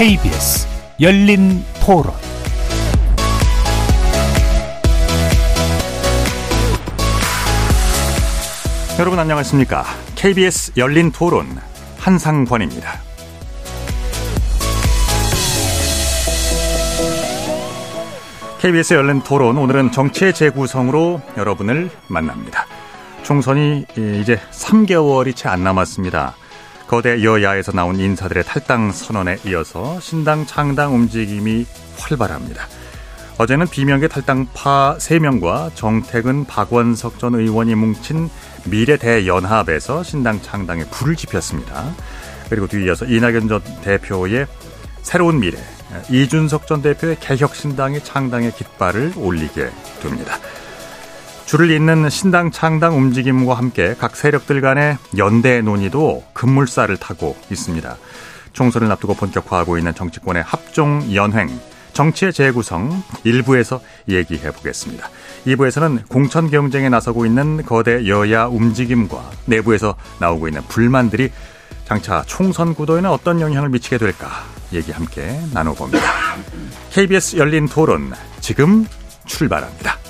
KBS 열린 토론 여러분 안녕하십니까? KBS 열린 토론 한상권입니다. KBS 열린 토론 오늘은 정치의 재구성으로 여러분을 만납니다. 총선이 이제 3개월이 채 안 남았습니다. 거대 여야에서 나온 인사들의 탈당 선언에 이어서 신당 창당 움직임이 활발합니다. 어제는 비명계 탈당파 3명과 정택은 박원석 전 의원이 뭉친 미래 대연합에서 신당 창당에 불을 지폈습니다. 그리고 뒤이어서 이낙연 전 대표의 새로운 미래, 이준석 전 대표의 개혁신당의 창당의 깃발을 올리게 됩니다. 줄을 잇는 신당 창당 움직임과 함께 각 세력들 간의 연대 논의도 급물살을 타고 있습니다. 총선을 앞두고 본격화하고 있는 정치권의 합종 연횡, 정치의 재구성 일부에서 얘기해 보겠습니다. 2부에서는 공천 경쟁에 나서고 있는 거대 여야 움직임과 내부에서 나오고 있는 불만들이 장차 총선 구도에는 어떤 영향을 미치게 될까 얘기 함께 나눠봅니다. KBS 열린 토론 지금 출발합니다.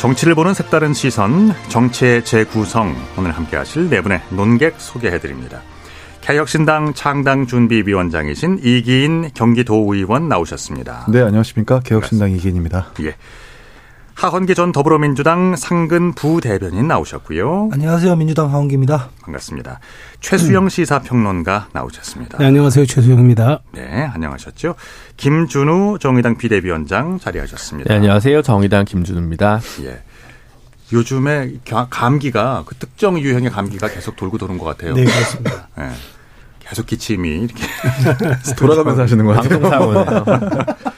정치를 보는 색다른 시선, 정치의 재구성. 오늘 함께 하실 네 분의 논객 소개해드립니다. 개혁신당 창당 준비위원장이신 이기인 경기도의원 나오셨습니다. 네, 안녕하십니까. 개혁신당 이기인입니다. 예. 하헌기 전 더불어민주당 상근 부대변인 나오셨고요. 안녕하세요. 민주당 하헌기입니다. 반갑습니다. 최수영 시사평론가 나오셨습니다. 네, 안녕하세요. 최수영입니다. 네, 안녕하셨죠. 김준우 정의당 비대위원장 자리하셨습니다. 네, 안녕하세요. 정의당 김준우입니다. 예. 요즘에 감기가 그 특정 유형의 감기가 계속 돌고 도는 것 같아요. 네, 그렇습니다. 네. 계속 기침이 이렇게 돌아가면서 하시는 것 같아요. 방송사고네요.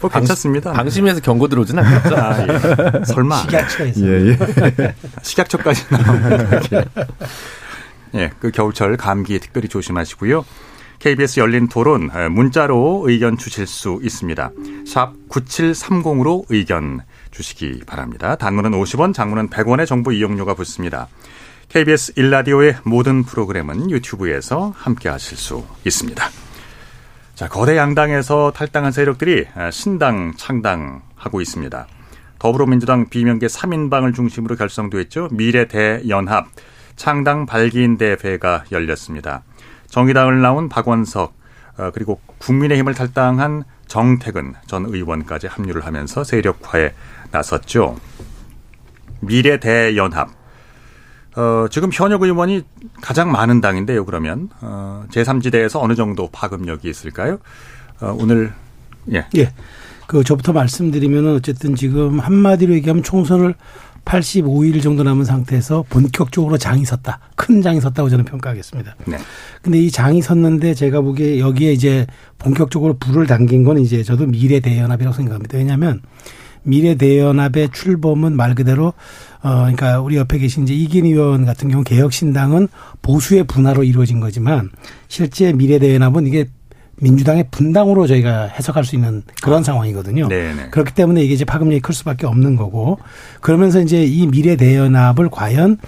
뭐 괜찮습니다. 방심해서 경고 들어오진 않겠죠. 아, 예. 설마. 식약처가 있어요. 예, 예. 식약처까지 나오는 예, 그 겨울철 감기 특별히 조심하시고요. KBS 열린 토론 문자로 의견 주실 수 있습니다. 샵 9730으로 의견 주시기 바랍니다. 단문은 50원, 장문은 100원의 정보 이용료가 붙습니다. KBS 일라디오의 모든 프로그램은 유튜브에서 함께 하실 수 있습니다. 자, 거대 양당에서 탈당한 세력들이 신당 창당하고 있습니다. 더불어민주당 비명계 3인방을 중심으로 결성됐죠. 미래 대연합 창당 발기인 대회가 열렸습니다. 정의당을 나온 박원석 그리고 국민의힘을 탈당한 정택은 전 의원까지 합류를 하면서 세력화에 나섰죠. 미래 대연합. 어, 지금 현역 의원이 가장 많은 당인데요, 그러면. 어, 제3지대에서 어느 정도 파급력이 있을까요? 어, 오늘, 예. 예. 그, 저부터 말씀드리면 어쨌든 지금 한마디로 얘기하면 총선을 85일 정도 남은 상태에서 본격적으로 장이 섰다. 큰 장이 섰다고 저는 평가하겠습니다. 네. 근데 이 장이 섰는데 제가 보기에 여기에 이제 본격적으로 불을 당긴 건 이제 저도 미래 대연합이라고 생각합니다. 왜냐하면 미래 대연합의 출범은 말 그대로 어 그러니까 우리 옆에 계신 이제 이긴 의원 같은 경우 개혁신당은 보수의 분화로 이루어진 거지만 실제 미래대연합은 이게 민주당의 분당으로 저희가 해석할 수 있는 그런 아, 상황이거든요. 네네. 그렇기 때문에 이게 이제 파급력이 클 수밖에 없는 거고 그러면서 이제 이 미래대연합을 과연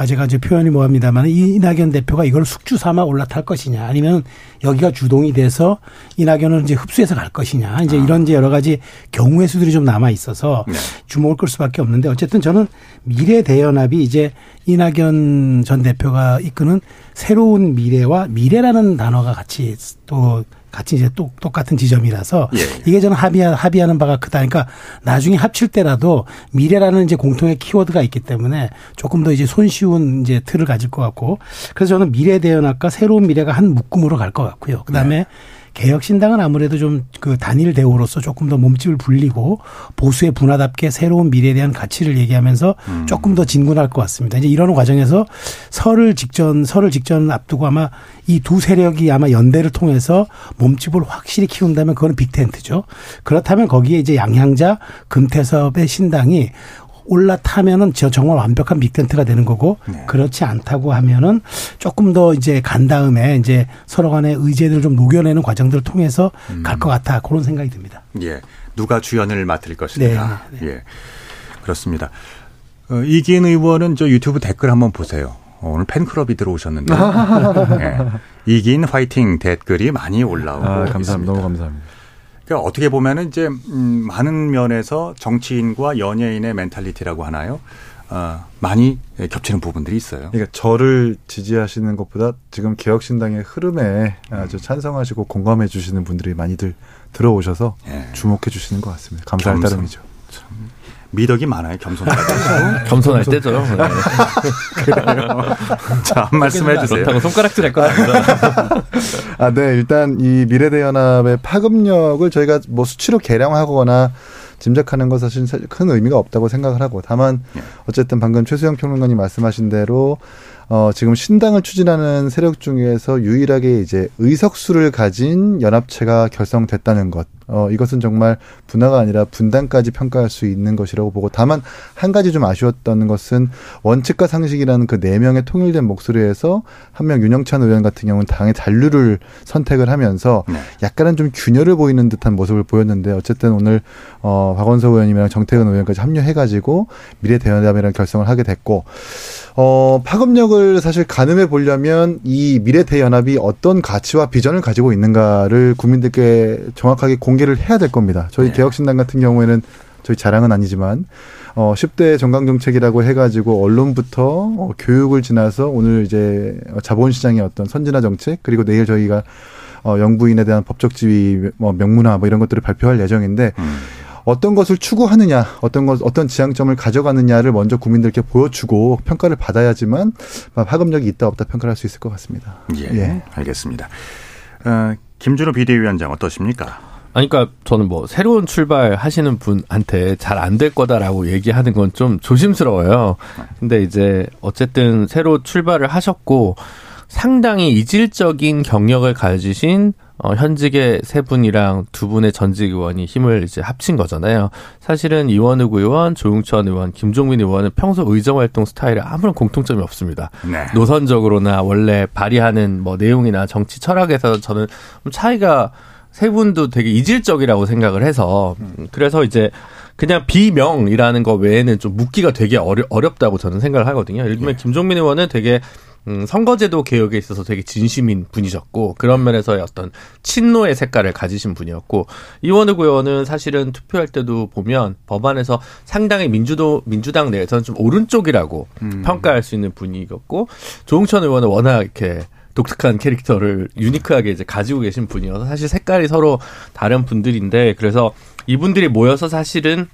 아, 제가 이제 표현이 뭐합니다만 이낙연 대표가 이걸 숙주 삼아 올라탈 것이냐 아니면 여기가 주동이 돼서 이낙연을 이제 흡수해서 갈 것이냐 이제 아. 이런 이제 여러 가지 경우의 수들이 좀 남아 있어서 네. 주목을 끌 수밖에 없는데 어쨌든 저는 미래 대연합이 이제 이낙연 전 대표가 이끄는 새로운 미래와 미래라는 단어가 같이 또 같이 이제 똑, 똑같은 지점이라서 예. 이게 저는 합의하, 합의하는 바가 크다. 그러니까 나중에 합칠 때라도 미래라는 이제 공통의 키워드가 있기 때문에 조금 더 이제 손쉬운 이제 틀을 가질 것 같고 그래서 저는 미래 대연합과 새로운 미래가 한 묶음으로 갈 것 같고요. 그 다음에 네. 개혁신당은 아무래도 좀 그 단일 대우로서 조금 더 몸집을 불리고 보수의 분화답게 새로운 미래에 대한 가치를 얘기하면서 음. 조금 더 진군할 것 같습니다. 이제 이런 과정에서 설을 직전 설을 직전 앞두고 아마 이 두 세력이 아마 연대를 통해서 몸집을 확실히 키운다면 그거는 빅텐트죠. 그렇다면 거기에 이제 양향자 금태섭의 신당이 올라타면은 저 정말 완벽한 빅텐트가 되는 거고 네. 그렇지 않다고 하면은 조금 더 이제 간 다음에 이제 서로 간의 의제들을 좀 녹여내는 과정들을 통해서 음. 갈것 같아 그런 생각이 듭니다. 예. 누가 주연을 맡을 것인가. 네. 네. 예. 그렇습니다. 어, 이기인 의원은 저 유튜브 댓글 한번 보세요. 어, 오늘 팬클럽이 들어오셨는데 예. 이기인 화이팅 댓글이 많이 올라오고 아, 감사합니다. 있습니다. 너무 감사합니다. 그러니까 어떻게 보면은 이제 음, 많은 면에서 정치인과 연예인의 멘탈리티라고 하나요? 어, 많이 겹치는 부분들이 있어요. 그러니까 저를 지지하시는 것보다 지금 개혁신당의 흐름에 아주 찬성하시고 공감해 주시는 분들이 많이들 들어오셔서 예. 주목해 주시는 것 같습니다. 감사할 겸손. 따름이죠. 참. 미덕이 많아요. 겸손하다. 겸손할 때죠. 네. 그래요. 자, 한 말씀 해 주세요. 그렇다고 손가락질 할건 아니다. 아, 네. 일단 이 미래대연합의 파급력을 저희가 뭐 수치로 계량하거나 짐작하는 것 사실 큰 의미가 없다고 생각을 하고 다만 예. 어쨌든 방금 최수영 평론가님 말씀하신 대로 어, 지금 신당을 추진하는 세력 중에서 유일하게 이제 의석수를 가진 연합체가 결성됐다는 것. 어, 이것은 정말 분화가 아니라 분단까지 평가할 수 있는 것이라고 보고 다만 한 가지 좀 아쉬웠던 것은 원칙과 상식이라는 그 네 명의 통일된 목소리에서 한 명 윤영찬 의원 같은 경우는 당의 잔류를 선택을 하면서 네. 약간은 좀 균열을 보이는 듯한 모습을 보였는데 어쨌든 오늘 어, 박원석 의원님이랑 정태근 의원까지 합류해가지고 미래 대연합이라는 결성을 하게 됐고 어, 파급력을 사실 가늠해 보려면 이 미래 대연합이 어떤 가치와 비전을 가지고 있는가를 국민들께 정확하게 공개 를 해야 될 겁니다. 저희 네. 개혁신당 같은 경우에는 저희 자랑은 아니지만 어 10대 정강 정책이라고 해 가지고 언론부터 어, 교육을 지나서 오늘 이제 자본시장의 어떤 선진화 정책 그리고 내일 저희가 어 영부인에 대한 법적 지위 뭐 명문화 뭐 이런 것들을 발표할 예정인데 음. 어떤 것을 추구하느냐, 어떤 것, 어떤 지향점을 가져가느냐를 먼저 국민들께 보여주고 평가를 받아야지만 파급력이 있다 없다 평가를 할수 있을 것 같습니다. 예, 예. 알겠습니다. 어, 김준호 비대위원장 어떠십니까? 아니, 그러니까 저는 뭐 새로운 출발 하시는 분한테 잘 안 될 거다라고 얘기하는 건 좀 조심스러워요. 근데 이제 어쨌든 새로 출발을 하셨고 상당히 이질적인 경력을 가지신 어, 현직의 세 분이랑 두 분의 전직 의원이 힘을 이제 합친 거잖아요. 사실은 이원욱 의원, 조용천 의원, 김종민 의원은 평소 의정 활동 스타일에 아무런 공통점이 없습니다. 네. 노선적으로나 원래 발의하는 뭐 내용이나 정치 철학에서 저는 차이가 세 분도 되게 이질적이라고 생각을 해서 그래서 이제 그냥 비명이라는 거 외에는 좀 묻기가 되게 어려, 어렵다고 저는 생각을 하거든요. 예를 들면 네. 김종민 의원은 되게 음, 선거제도 개혁에 있어서 되게 진심인 분이셨고 그런 면에서의 어떤 친노의 색깔을 가지신 분이었고 이원우 의원은 사실은 투표할 때도 보면 법안에서 상당히 민주도 민주당 내에서는 좀 오른쪽이라고 음. 평가할 수 있는 분이었고 조홍천 의원은 워낙 이렇게 독특한 캐릭터를 유니크하게 이제 가지고 계신 분이어서 사실 색깔이 서로 다른 분들인데 그래서 이분들이 모여서 사실은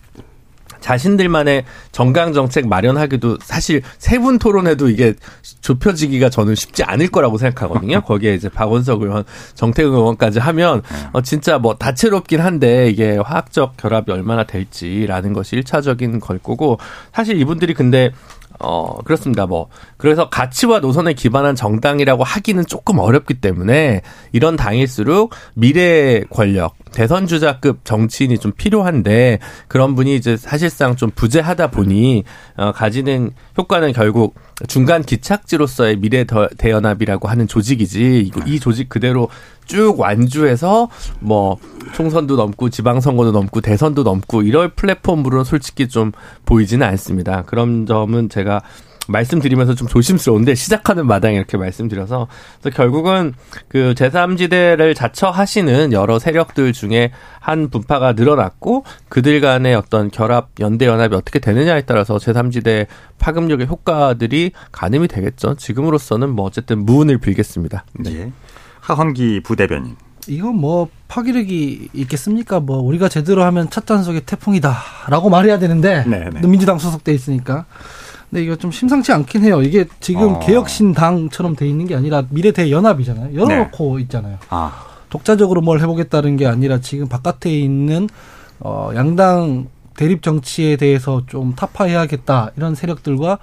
자신들만의 정강 정책 마련하기도 사실 세 분 토론해도 이게 좁혀지기가 저는 쉽지 않을 거라고 생각하거든요. 거기에 이제 박원석 의원, 정태근 의원까지 하면 어 진짜 뭐 다채롭긴 한데 이게 화학적 결합이 얼마나 될지라는 것이 일차적인 걸 거고 사실 이분들이 근데 어, 그렇습니다. 뭐. 그래서 가치와 노선에 기반한 정당이라고 하기는 조금 어렵기 때문에 이런 당일수록 미래 권력, 대선 주자급 정치인이 좀 필요한데 그런 분이 이제 사실상 좀 부재하다 보니 어, 가지는 효과는 결국 중간 기착지로서의 미래 대연합이라고 하는 조직이지 이 조직 그대로 쭉 완주해서 뭐 총선도 넘고 지방선거도 넘고 대선도 넘고 이럴 플랫폼으로 솔직히 좀 보이지는 않습니다. 그런 점은 제가 말씀드리면서 좀 조심스러운데 시작하는 마당에 이렇게 말씀드려서 그래서 결국은 그 제3지대를 자처하시는 여러 세력들 중에 한 분파가 늘어났고 그들 간의 어떤 결합 연대 연합이 어떻게 되느냐에 따라서 제3지대 파급력의 효과들이 가늠이 되겠죠. 지금으로서는 뭐 어쨌든 무운을 빌겠습니다. 네. 예. 하헌기 부대변인. 이건 뭐 파괴력이 있겠습니까? 뭐 우리가 제대로 하면 첫 단속의 태풍이다라고 말해야 되는데 네네. 네. 민주당 소속돼 있으니까 근데 이거 좀 심상치 않긴 해요. 이게 지금 어. 개혁신당처럼 돼 있는 게 아니라 미래대연합이잖아요. 열어놓고 네. 있잖아요. 아. 독자적으로 뭘 해보겠다는 게 아니라 지금 바깥에 있는 어 양당 대립 정치에 대해서 좀 타파해야겠다 이런 세력들과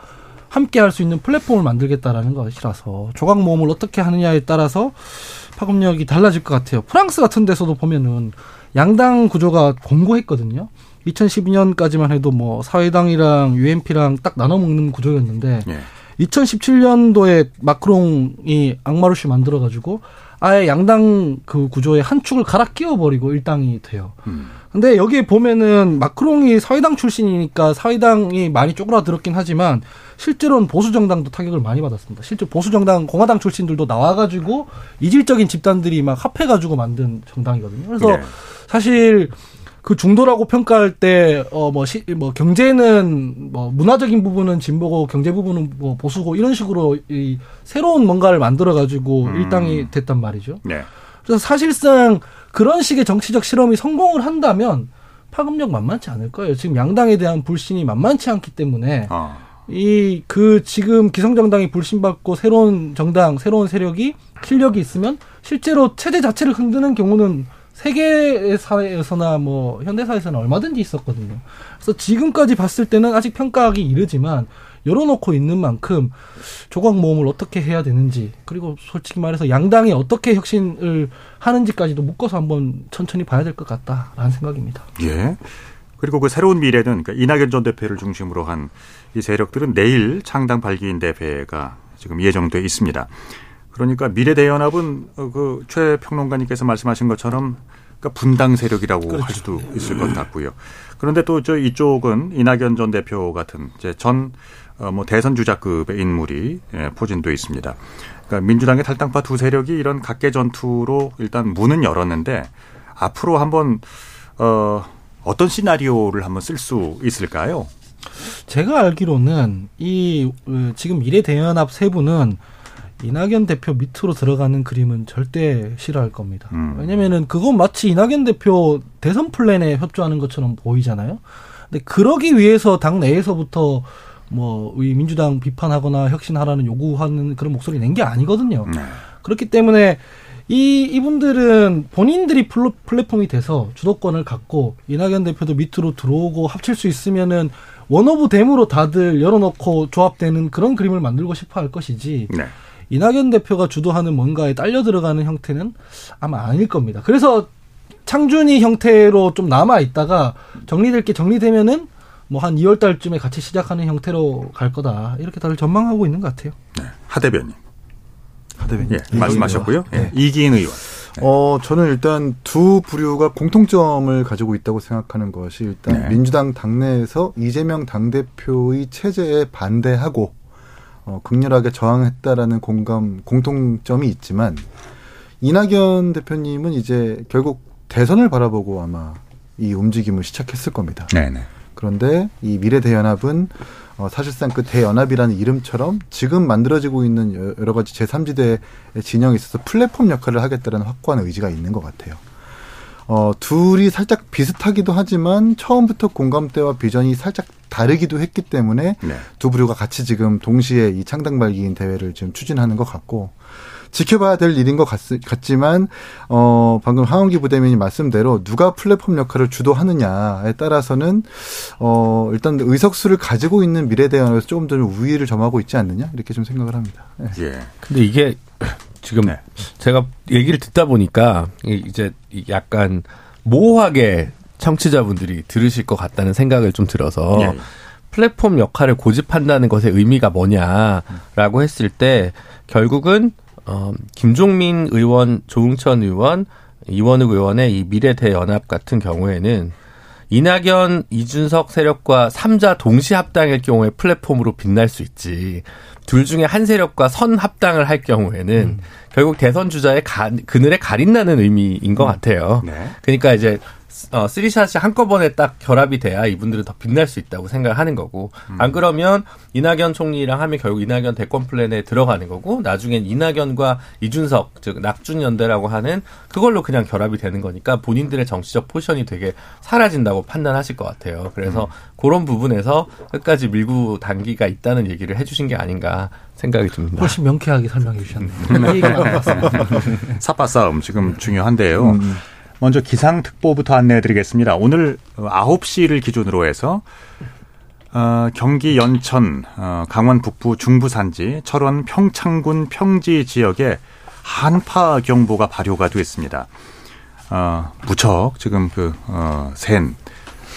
함께 할 수 있는 플랫폼을 만들겠다라는 것이라서 조각 모험을 어떻게 하느냐에 따라서 파급력이 달라질 것 같아요. 프랑스 같은 데서도 보면은 양당 구조가 공고했거든요. 2012년까지만 해도 뭐 사회당이랑 UMP랑 딱 나눠 먹는 구조였는데 예. 2017년도에 마크롱이 악마루시 만들어 가지고 아예 양당 그 구조에 한 축을 갈아 끼워 버리고 일당이 돼요. 음. 근데 여기에 보면은 마크롱이 사회당 출신이니까 사회당이 많이 쪼그라들었긴 하지만 실제로는 보수 정당도 타격을 많이 받았습니다. 실제 보수 정당 공화당 출신들도 나와가지고 이질적인 집단들이 막 합해가지고 만든 정당이거든요. 그래서 네. 사실 그 중도라고 평가할 때 어뭐시뭐 경제는 뭐 문화적인 부분은 진보고 경제 부분은 뭐 보수고 이런 식으로 이 새로운 뭔가를 만들어 가지고 음. 일당이 됐단 말이죠. 네. 그래서 사실상 그런 식의 정치적 실험이 성공을 한다면 파급력 만만치 않을 거예요. 지금 양당에 대한 불신이 만만치 않기 때문에 어. 이 그 지금 기성정당이 불신받고 새로운 정당, 새로운 세력이 실력이 있으면 실제로 체제 자체를 흔드는 경우는 세계 사회에서나 뭐 현대사에서는 얼마든지 있었거든요. 그래서 지금까지 봤을 때는 아직 평가하기 이르지만 열어놓고 있는 만큼 조각 모험을 어떻게 해야 되는지 그리고 솔직히 말해서 양당이 어떻게 혁신을 하는지까지도 묶어서 한번 천천히 봐야 될 것 같다라는 생각입니다. 예. 그리고 그 새로운 미래는 그러니까 이낙연 전 대표를 중심으로 한 이 세력들은 내일 창당 발기인 대회가 지금 예정돼 있습니다. 그러니까 미래대연합은 그 최 평론가님께서 말씀하신 것처럼 그러니까 분당 세력이라고 그렇죠. 할 수도 있을 것 같고요. 그런데 또 저 이쪽은 이낙연 전 대표 같은 이제 전뭐 어, 대선 주자급의 인물이 예, 포진돼 있습니다. 그러니까 민주당의 탈당파 두 세력이 이런 각계 전투로 일단 문은 열었는데 앞으로 한번 어 어떤 시나리오를 한번 쓸 수 있을까요? 제가 알기로는 이 어, 지금 미래 대연합 세부는 이낙연 대표 밑으로 들어가는 그림은 절대 싫어할 겁니다. 음. 왜냐면은 그건 마치 이낙연 대표 대선 플랜에 협조하는 것처럼 보이잖아요. 근데 그러기 위해서 당 내에서부터 뭐 민주당 비판하거나 혁신하라는 요구하는 그런 목소리 낸 게 아니거든요. 네. 그렇기 때문에 이 이분들은 본인들이 플랫폼이 돼서 주도권을 갖고 이낙연 대표도 밑으로 들어오고 합칠 수 있으면은 one of them으로 다들 열어놓고 조합되는 그런 그림을 만들고 싶어 할 것이지. 네. 이낙연 대표가 주도하는 뭔가에 딸려 들어가는 형태는 아마 아닐 겁니다. 그래서 창준이 형태로 좀 남아 있다가 정리될 게 정리되면은 뭐 한 2월 달쯤에 같이 시작하는 형태로 갈 거다. 이렇게 다들 전망하고 있는 것 같아요. 네. 하 대변인. 하 대변인. 예, 말씀하셨고요. 네. 예, 이기인 의원. 네. 어, 저는 일단 두 부류가 공통점을 가지고 있다고 생각하는 것이 일단 네. 민주당 당내에서 이재명 당대표의 체제에 반대하고 어, 극렬하게 저항했다라는 공감 공통점이 있지만 이낙연 대표님은 이제 결국 대선을 바라보고 아마 이 움직임을 시작했을 겁니다. 네네. 그런데 이 미래대연합은 어, 사실상 그 대연합이라는 이름처럼 지금 만들어지고 있는 여러 가지 제3지대의 진영에 있어서 플랫폼 역할을 하겠다는 확고한 의지가 있는 것 같아요. 어, 둘이 살짝 비슷하기도 하지만 처음부터 공감대와 비전이 살짝 다르기도 했기 때문에 네. 두 부류가 같이 지금 동시에 이 창당 발기인 대회를 지금 추진하는 것 같고 지켜봐야 될 일인 것 같, 같지만 어 방금 황원기 부대변인 말씀대로 누가 플랫폼 역할을 주도하느냐에 따라서는 어 일단 의석수를 가지고 있는 미래대안에서 조금 더 우위를 점하고 있지 않느냐 이렇게 좀 생각을 합니다. 네. 예. 근데 이게 지금 네. 제가 얘기를 듣다 보니까 이제 약간 모호하게 청취자분들이 들으실 것 같다는 생각을 좀 들어서 예. 플랫폼 역할을 고집한다는 것의 의미가 뭐냐라고 했을 때 결국은 어 김종민 의원, 조응천 의원, 이원욱 의원의 이 미래대연합 같은 경우에는 이낙연, 이준석 세력과 3자 동시 합당일 경우에 플랫폼으로 빛날 수 있지. 둘 중에 한 세력과 선 합당을 할 경우에는 음. 결국 대선 주자의 가, 그늘에 가린다는 의미인 것 음. 같아요. 네. 그러니까 이제 어, 쓰리샷이 한꺼번에 딱 결합이 돼야 이분들은 더 빛날 수 있다고 생각하는 거고 음. 안 그러면 이낙연 총리랑 하면 결국 이낙연 대권 플랜에 들어가는 거고 나중엔 이낙연과 이준석 즉 낙준 연대라고 하는 그걸로 그냥 결합이 되는 거니까 본인들의 정치적 포션이 되게 사라진다고 판단하실 것 같아요. 그래서 음. 그런 부분에서 끝까지 밀고 당기기가 있다는 얘기를 해주신 게 아닌가 생각이 듭니다. 훨씬 명쾌하게 설명해 주셨네요. 샅바 싸움 지금 중요한데요. 음. 먼저 기상특보부터 안내해드리겠습니다. 오늘 9시를 기준으로 해서 어, 경기 연천, 어, 강원 북부 중부 산지, 철원 평창군 평지 지역에 한파 경보가 발효가 됐습니다. 어, 무척 지금 그, 어, 센,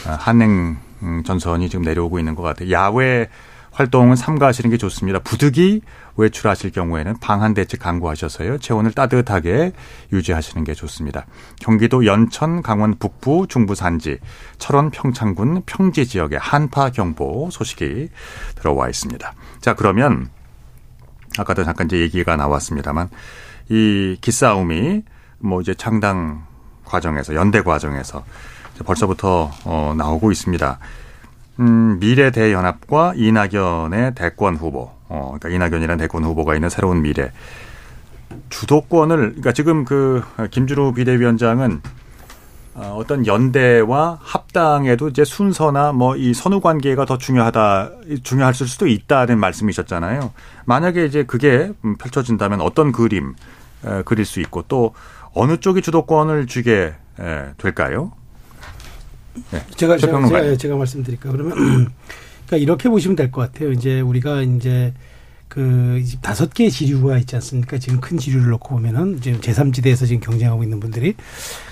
어, 한행 전선이 지금 내려오고 있는 것 같아요. 야외 활동은 삼가하시는 게 좋습니다. 부득이 외출하실 경우에는 방한 대책 강구하셔서요. 체온을 따뜻하게 유지하시는 게 좋습니다. 경기도 연천, 강원 북부, 중부 산지, 철원, 평창군 평지 지역에 한파 경보 소식이 들어와 있습니다. 자, 그러면 아까도 잠깐 이제 얘기가 나왔습니다만 이 기싸움이 뭐 이제 창당 과정에서 연대 과정에서 벌써부터 어 나오고 있습니다. 음, 미래 대연합과 이낙연의 대권 후보, 어, 그러니까 이낙연이라는 대권 후보가 있는 새로운 미래. 주도권을, 그러니까 지금 그 김준우 비대위원장은 어, 어떤 연대와 합당에도 이제 순서나 뭐 이 선후 관계가 더 중요하다, 중요할 수도 있다는 말씀이셨잖아요. 만약에 이제 그게 펼쳐진다면 어떤 그림 에, 그릴 수 있고 또 어느 쪽이 주도권을 쥐게 에, 될까요? 네. 제가 제가, 제가, 제가 말씀드릴까 그러면 그러니까 이렇게 보시면 될 것 같아요. 이제 우리가 이제 그 다섯 개의 지류가 있지 않습니까? 지금 큰 지류를 놓고 보면은 지금 제3지대에서 지금 경쟁하고 있는 분들이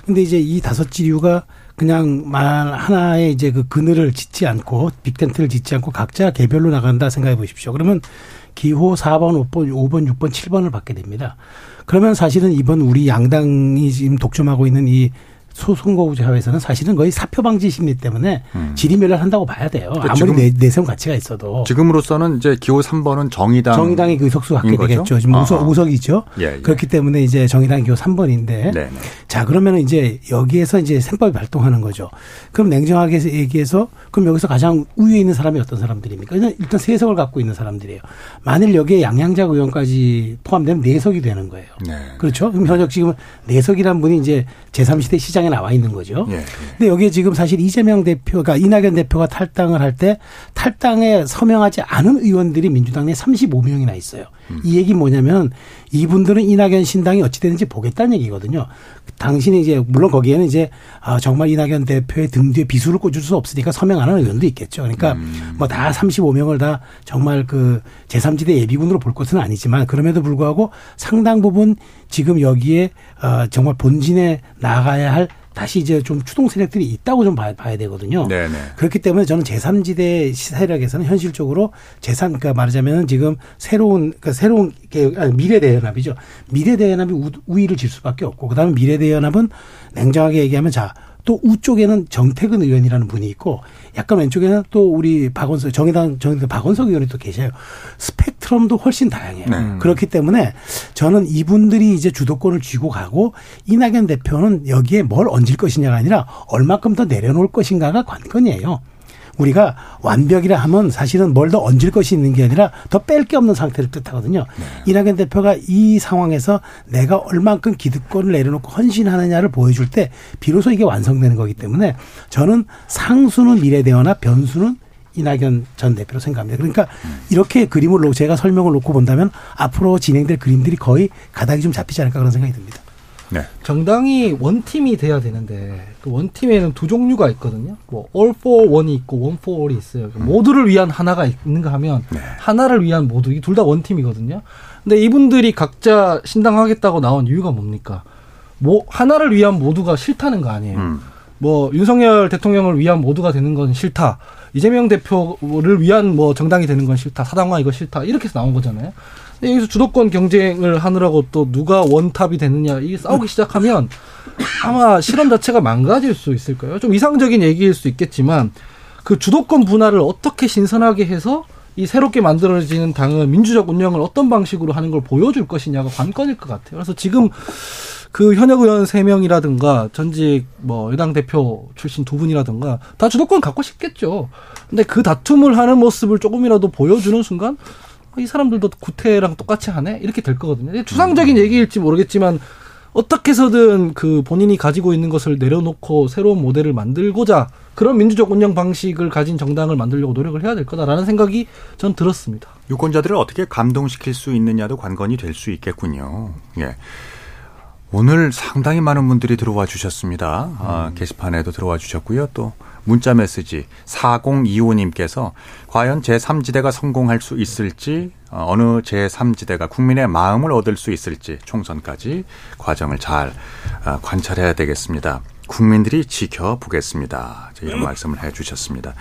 근데 이제 이 다섯 지류가 그냥 말 하나의 이제 그 그늘을 짓지 않고 빅텐트를 짓지 않고 각자 개별로 나간다 생각해 보십시오. 그러면 기호 4번, 5번, 5번, 6번, 7번을 받게 됩니다. 그러면 사실은 이번 우리 양당이 지금 독점하고 있는 이 소선거구 사회에서는 사실은 거의 사표 방지 심리 때문에 음. 지리멸렬 한다고 봐야 돼요. 그러니까 아무리 내, 세운 가치가 있어도. 지금으로서는 이제 기호 3번은 정의당. 정의당이 그 의석수 갖게 되겠죠. 지금 우석, 우석이죠. 예, 예. 그렇기 때문에 이제 정의당 기호 3번인데. 네네. 자, 그러면 이제 여기에서 이제 셈법이 발동하는 거죠. 그럼 냉정하게 얘기해서 그럼 여기서 가장 우위에 있는 사람이 어떤 사람들입니까? 일단 세석을 갖고 있는 사람들이에요. 만일 여기에 양양작 의원까지 포함되면 네석이 되는 거예요. 네. 그렇죠? 그럼 현역 지금 네석이란 분이 이제 제3시대 시장 당에 나와 있는 거죠. 예, 예. 근데 여기에 지금 사실 이재명 대표가 이낙연 대표가 탈당을 할 때 탈당에 서명하지 않은 의원들이 민주당 내 35명이나 있어요. 음. 이 얘기 뭐냐면 이분들은 이낙연 신당이 어찌 되는지 보겠다는 얘기거든요. 당신이 이제 물론 거기에는 이제 아 정말 이낙연 대표의 등 뒤에 비수를 꽂을 수 없으니까 서명하는 의원도 있겠죠. 그러니까 음. 뭐다 35명을 다 정말 그 제3지대 예비군으로 볼 것은 아니지만 그럼에도 불구하고 상당 부분 지금 여기에 어 정말 본진에 나가야 할 다시 이제 좀 추동 세력들이 있다고 좀 봐야, 봐야 되거든요. 네네. 그렇기 때문에 저는 제3지대 세력에서는 현실적으로 제3 그러니까 말하자면 지금 새로운 그러니까 새로운 미래대연합이죠. 미래대연합이 우위를 질 수밖에 없고 그다음에 미래대연합은 냉정하게 얘기하면 자 또 우쪽에는 정태근 의원이라는 분이 있고 약간 왼쪽에는 또 우리 박원석 정의당 정의당 박원석 의원이 또 계셔요. 스펙트럼도 훨씬 다양해요. 네. 그렇기 때문에 저는 이분들이 이제 주도권을 쥐고 가고 이낙연 대표는 여기에 뭘 얹을 것이냐가 아니라 얼마큼 더 내려놓을 것인가가 관건이에요. 우리가 완벽이라 하면 사실은 뭘 더 얹을 것이 있는 게 아니라 더 뺄 게 없는 상태를 뜻하거든요. 네. 이낙연 대표가 이 상황에서 내가 얼만큼 기득권을 내려놓고 헌신하느냐를 보여줄 때 비로소 이게 완성되는 거기 때문에 저는 상수는 미래대화나 변수는 이낙연 전 대표로 생각합니다. 그러니까 음. 이렇게 그림을 놓고 제가 설명을 놓고 본다면 앞으로 진행될 그림들이 거의 가닥이 좀 잡히지 않을까 그런 생각이 듭니다. 네. 정당이 원팀이 돼야 되는데 그 원팀에는 두 종류가 있거든요. 뭐 all for one이 있고 one for all이 있어요. 음. 모두를 위한 하나가 있는가 하면 네. 하나를 위한 모두 이 둘 다 원팀이거든요. 근데 이분들이 각자 신당하겠다고 나온 이유가 뭡니까? 뭐 하나를 위한 모두가 싫다는 거 아니에요. 음. 뭐 윤석열 대통령을 위한 모두가 되는 건 싫다. 이재명 대표를 위한 뭐 정당이 되는 건 싫다. 사당화 이거 싫다. 이렇게 해서 나온 거잖아요. 여기서 주도권 경쟁을 하느라고 또 누가 원탑이 되느냐 이게 싸우기 시작하면 아마 실험 자체가 망가질 수 있을 거예요. 좀 이상적인 얘기일 수 있겠지만 그 주도권 분할을 어떻게 신선하게 해서 이 새롭게 만들어지는 당은 민주적 운영을 어떤 방식으로 하는 걸 보여줄 것이냐가 관건일 것 같아요. 그래서 지금 그 현역 의원 세명이라든가 전직 뭐 여당 대표 출신 두 분이라든가 다 주도권 갖고 싶겠죠. 근데 그 다툼을 하는 모습을 조금이라도 보여주는 순간 이 사람들도 구태랑 똑같이 하네 이렇게 될 거거든요. 추상적인 얘기일지 모르겠지만 어떻게 해서든 그 본인이 가지고 있는 것을 내려놓고 새로운 모델을 만들고자 그런 민주적 운영 방식을 가진 정당을 만들려고 노력을 해야 될 거다라는 생각이 전 들었습니다. 유권자들을 어떻게 감동시킬 수 있느냐도 관건이 될 수 있겠군요. 예. 오늘 상당히 많은 분들이 들어와 주셨습니다. 아, 게시판에도 들어와 주셨고요. 또 문자 메시지 4025님께서 과연 제3지대가 성공할 수 있을지 어, 어느 제3지대가 국민의 마음을 얻을 수 있을지 총선까지 과정을 잘 아, 관찰해야 되겠습니다. 국민들이 지켜보겠습니다. 이런 말씀을 해 주셨습니다.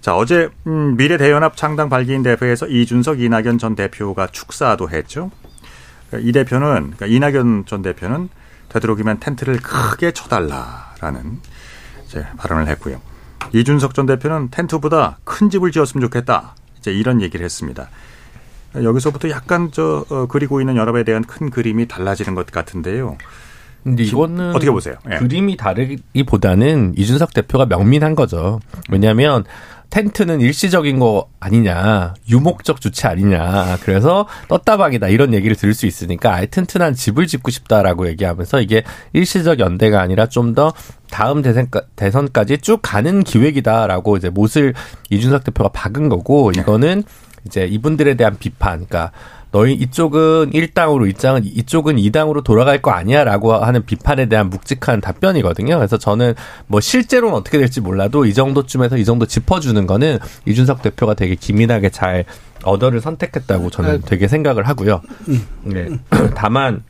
자, 어제 음, 미래대연합 창당 발기인 대회에서 이준석, 이낙연 전 대표가 축사도 했죠. 이 대표는 그러니까 이낙연 전 대표는 되도록이면 텐트를 크게 쳐달라라는 이제 발언을 했고요. 이준석 전 대표는 텐트보다 큰 집을 지었으면 좋겠다. 이제 이런 얘기를 했습니다. 여기서부터 약간 저 어, 그리고 있는 연합에 대한 큰 그림이 달라지는 것 같은데요. 근데 이거는 어떻게 보세요? 예. 그림이 다르기보다는 이준석 대표가 명민한 거죠. 왜냐하면 텐트는 일시적인 거 아니냐, 유목적 주체 아니냐, 그래서 떴다박이다 이런 얘기를 들을 수 있으니까 아예 튼튼한 집을 짓고 싶다라고 얘기하면서 이게 일시적 연대가 아니라 좀 더 다음 대선까, 지쭉 가는 기획이다라고 이제 못을 이준석 대표가 박은 거고 네. 이거는 이제 이분들에 대한 비판, 그러니까 너희 이쪽은 1당으로 이장은 이쪽은 2당으로 돌아갈 거 아니야라고 하는 비판에 대한 묵직한 답변이거든요. 그래서 저는 뭐 실제로는 어떻게 될지 몰라도 이 정도쯤에서 이 정도 짚어주는 거는 이준석 대표가 되게 기민하게 잘 어더를 선택했다고 저는 네. 되게 생각을 하고요. 네. 다만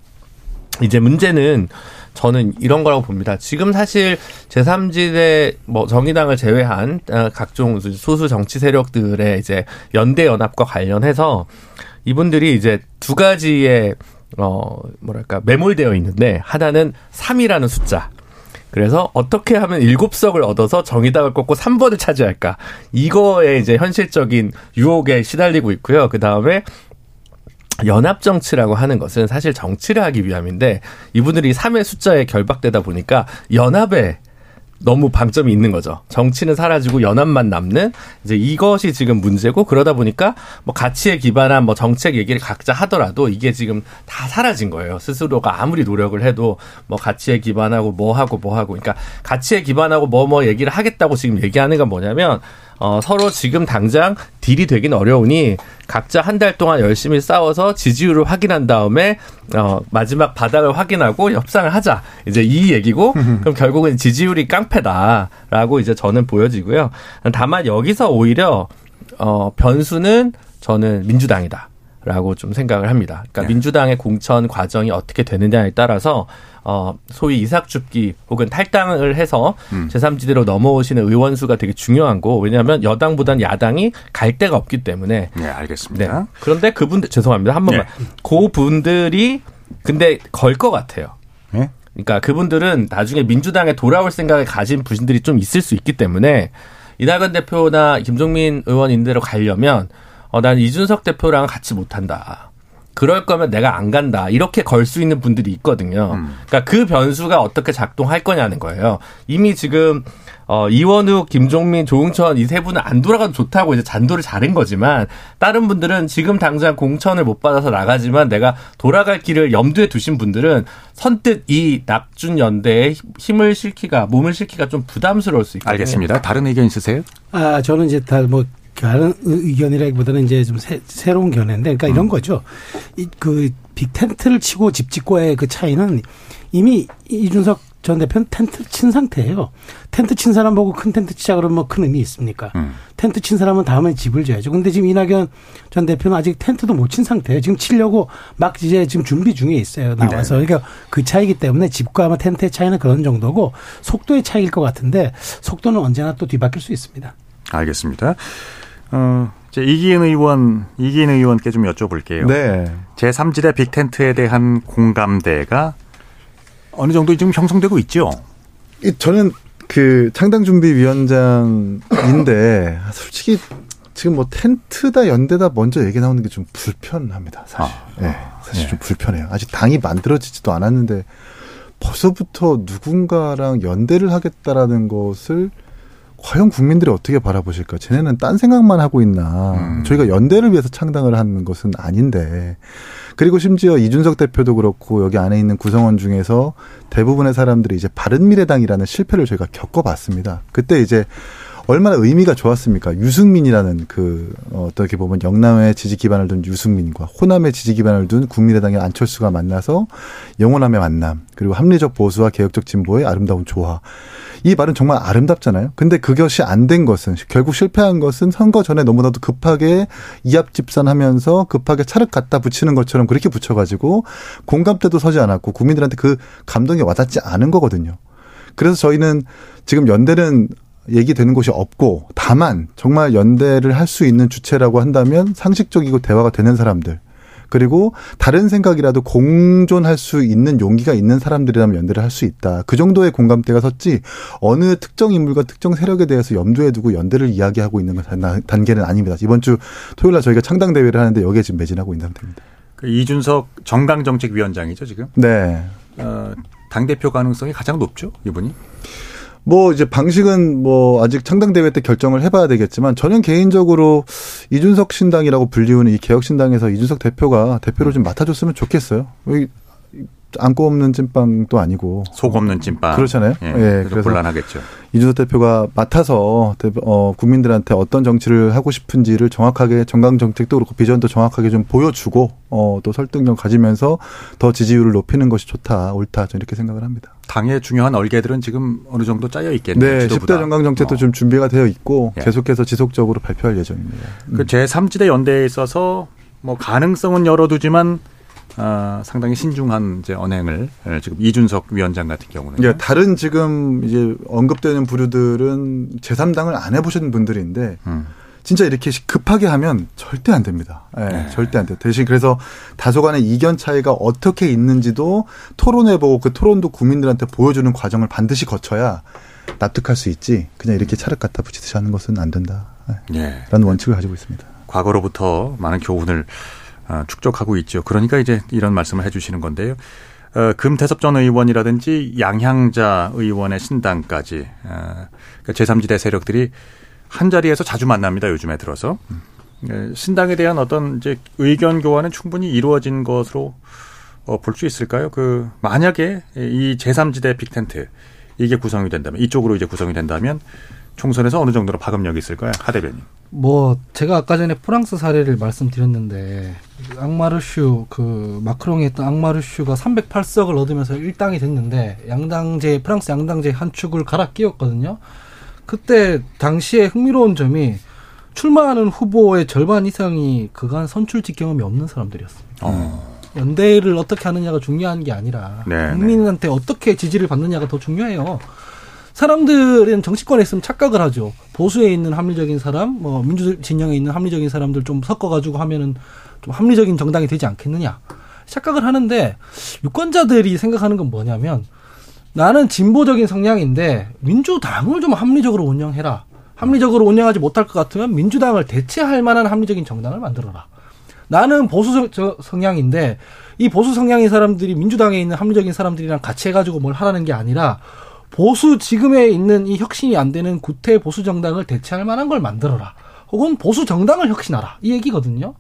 이제 문제는 저는 이런 거라고 봅니다. 지금 사실 제3지대 뭐 정의당을 제외한 어, 각종 소수 정치 세력들의 이제 연대 연합과 관련해서 이분들이 이제 두 가지의 어 뭐랄까 매몰되어 있는데 하나는 3이라는 숫자. 그래서 어떻게 하면 7석을 얻어서 정의당을 꺾고 3번을 차지할까? 이거에 이제 현실적인 유혹에 시달리고 있고요. 그다음에 연합 정치라고 하는 것은 사실 정치를 하기 위함인데 이분들이 3의 숫자에 결박되다 보니까 연합에 너무 방점이 있는 거죠. 정치는 사라지고 연합만 남는 이제 이것이 지금 문제고 그러다 보니까 뭐 가치에 기반한 뭐 정책 얘기를 각자 하더라도 이게 지금 다 사라진 거예요. 스스로가 아무리 노력을 해도 뭐 가치에 기반하고 뭐 하고 뭐 하고 그러니까 가치에 기반하고 뭐뭐 뭐 얘기를 하겠다고 지금 얘기하는 건 뭐냐면 어, 서로 지금 당장 딜이 되긴 어려우니 각자 한 달 동안 열심히 싸워서 지지율을 확인한 다음에 어, 마지막 바닥을 확인하고 협상을 하자. 이제 이 얘기고 그럼 결국은 지지율이 깡패다라고 이제 저는 보여지고요. 다만 여기서 오히려 어, 변수는 저는 민주당이다. 라고 좀 생각을 합니다. 그러니까 네. 민주당의 공천 과정이 어떻게 되느냐에 따라서 어 소위 이삭 줍기 혹은 탈당을 해서 음. 제3지대로 넘어오시는 의원 수가 되게 중요한 거. 왜냐하면 여당보단 야당이 갈 데가 없기 때문에. 네, 알겠습니다. 네. 그런데 그분들 죄송합니다. 한 번만. 네. 그분들이 근데 걸 것 같아요. 네? 그러니까 그분들은 나중에 민주당에 돌아올 생각을 가진 분들이 좀 있을 수 있기 때문에 이낙연 대표나 김종민 의원 인대로 가려면 어, 난 이준석 대표랑 같이 못한다. 그럴 거면 내가 안 간다. 이렇게 걸 수 있는 분들이 있거든요. 음. 그러니까 그 변수가 어떻게 작동할 거냐는 거예요. 이미 지금 어, 이원우, 김종민, 조응천 이 세 분은 안 돌아가도 좋다고 이제 잔도를 자른 거지만 다른 분들은 지금 당장 공천을 못 받아서 나가지만 내가 돌아갈 길을 염두에 두신 분들은 선뜻 이 낙준 연대에 힘을 실기가 몸을 실기가 좀 부담스러울 수 있거든요. 알겠습니다. 다른 의견 있으세요? 아 저는 이제 다 뭐 다른 의견이라기보다는 이제 좀 새, 새로운 견해인데, 그러니까 음. 이런 거죠. 이 그 빅 텐트를 치고 집 짓고의 그 차이는 이미 이준석 전 대표는 텐트 친 상태예요. 텐트 친 사람 보고 큰 텐트 치자 그러면 뭐 큰 의미 있습니까? 음. 텐트 친 사람은 다음에 집을 지어야죠. 근데 지금 이낙연 전 대표는 아직 텐트도 못 친 상태예요. 지금 치려고 막 이제 지금 준비 중에 있어요. 나와서. 네. 그러니까 그 차이기 때문에 집과 아마 텐트의 차이는 그런 정도고 속도의 차이일 것 같은데 속도는 언제나 또 뒤바뀔 수 있습니다. 알겠습니다. 어, 이제 이기인 의원, 이기인 의원께 좀 여쭤볼게요. 네. 제3지대 빅텐트에 대한 공감대가 어느 정도 지금 형성되고 있죠? 저는 그 창당준비위원장인데 솔직히 지금 뭐 텐트다 연대다 먼저 얘기 나오는 게 좀 불편합니다. 사실. 아, 네, 사실 네. 좀 불편해요. 아직 당이 만들어지지도 않았는데 벌써부터 누군가랑 연대를 하겠다라는 것을 과연 국민들이 어떻게 바라보실까? 쟤네는 딴 생각만 하고 있나? 음. 저희가 연대를 위해서 창당을 하는 것은 아닌데. 그리고 심지어 이준석 대표도 그렇고 여기 안에 있는 구성원 중에서 대부분의 사람들이 이제 바른미래당이라는 실패를 저희가 겪어봤습니다. 그때 이제 얼마나 의미가 좋았습니까? 유승민이라는 그 어, 어떻게 보면 영남의 지지 기반을 둔 유승민과 호남의 지지 기반을 둔 국민의당의 안철수가 만나서 영원함의 만남 그리고 합리적 보수와 개혁적 진보의 아름다운 조화. 이 말은 정말 아름답잖아요. 근데 그것이 안 된 것은 결국 실패한 것은 선거 전에 너무나도 급하게 이합 집산하면서 급하게 차를 갖다 붙이는 것처럼 그렇게 붙여가지고 공감대도 서지 않았고 국민들한테 그 감동이 와닿지 않은 거거든요. 그래서 저희는 지금 연대는 얘기되는 곳이 없고 다만 정말 연대를 할 수 있는 주체라고 한다면 상식적이고 대화가 되는 사람들 그리고 다른 생각이라도 공존할 수 있는 용기가 있는 사람들이라면 연대를 할 수 있다. 그 정도의 공감대가 섰지 어느 특정 인물과 특정 세력에 대해서 염두에 두고 연대를 이야기하고 있는 단계는 아닙니다. 이번 주 토요일 날 저희가 창당 대회를 하는데 여기에 지금 매진하고 있는 상태입니다. 그 이준석 정강정책위원장이죠 지금. 네. 어, 당 대표 가능성이 가장 높죠 이분이. 뭐 이제 방식은 뭐 아직 창당 대회 때 결정을 해봐야 되겠지만 저는 개인적으로 이준석 신당이라고 불리우는 이 개혁 신당에서 이준석 대표가 대표를 좀 맡아줬으면 좋겠어요. 안고 없는 찐빵도 아니고 속 없는 찐빵 그렇잖아요. 예, 예 그래서 곤란하겠죠. 이준석 대표가 맡아서 어, 국민들한테 어떤 정치를 하고 싶은지를 정확하게 정강 정책도 그렇고 비전도 정확하게 좀 보여주고 어, 또 설득력 가지면서 더 지지율을 높이는 것이 좋다 옳다 저는 이렇게 생각을 합니다. 당의 중요한 얼개들은 지금 어느 정도 짜여 있겠네요. 네, 10대 정강 정책도 어. 좀 준비가 되어 있고 예. 계속해서 지속적으로 발표할 예정입니다. 그 제3지대 연대에 있어서 뭐 가능성은 열어두지만 아, 상당히 신중한 이제 언행을 예, 지금 이준석 위원장 같은 경우는 예, 다른 지금 이제 언급되는 부류들은 제3당을 안 해보신 분들인데 음. 진짜 이렇게 급하게 하면 절대 안 됩니다. 예, 네. 절대 안 돼요. 대신 그래서 다소간의 이견 차이가 어떻게 있는지도 토론해보고 그 토론도 국민들한테 보여주는 과정을 반드시 거쳐야 납득할 수 있지. 그냥 이렇게 차를 갖다 붙이듯이 하는 것은 안 된다. 예. 네. 라는 원칙을 가지고 있습니다. 과거로부터 많은 교훈을 어, 축적하고 있죠. 그러니까 이제 이런 말씀을 해주시는 건데요. 어, 금태섭 전 의원이라든지 양향자 의원의 신당까지 어, 그러니까 제3지대 세력들이 한 자리에서 자주 만납니다. 요즘에 들어서 음. 신당에 대한 어떤 이제 의견 교환은 충분히 이루어진 것으로 어, 볼 수 있을까요? 그 만약에 이 제3지대 빅텐트 이게 구성이 된다면 이쪽으로 이제 구성이 된다면 총선에서 어느 정도로 파급력이 있을까요? 하 대변인. 뭐 제가 아까 전에 프랑스 사례를 말씀드렸는데 앙마르슈 그 마크롱이 했던 앙마르슈가 308석을 얻으면서 일당이 됐는데 양당제 프랑스 양당제 한 축을 갈아 끼웠거든요. 그때 당시에 흥미로운 점이 출마하는 후보의 절반 이상이 그간 선출직 경험이 없는 사람들이었습니다. 어. 연대를 어떻게 하느냐가 중요한 게 아니라 네, 네. 국민한테 네. 어떻게 지지를 받느냐가 더 중요해요. 사람들은 정치권에 있으면 착각을 하죠. 보수에 있는 합리적인 사람, 뭐 민주 진영에 있는 합리적인 사람들 좀 섞어가지고 하면은 좀 합리적인 정당이 되지 않겠느냐. 착각을 하는데 유권자들이 생각하는 건 뭐냐면 나는 진보적인 성향인데 민주당을 좀 합리적으로 운영해라. 합리적으로 운영하지 못할 것 같으면 민주당을 대체할 만한 합리적인 정당을 만들어라. 나는 보수 성향인데 이 보수 성향인 사람들이 민주당에 있는 합리적인 사람들이랑 같이 해가지고 뭘 하라는 게 아니라 보수 지금에 있는 이 혁신이 안 되는 구태 보수 정당을 대체할 만한 걸 만들어라. 혹은 보수 정당을 혁신하라. 이 얘기거든요.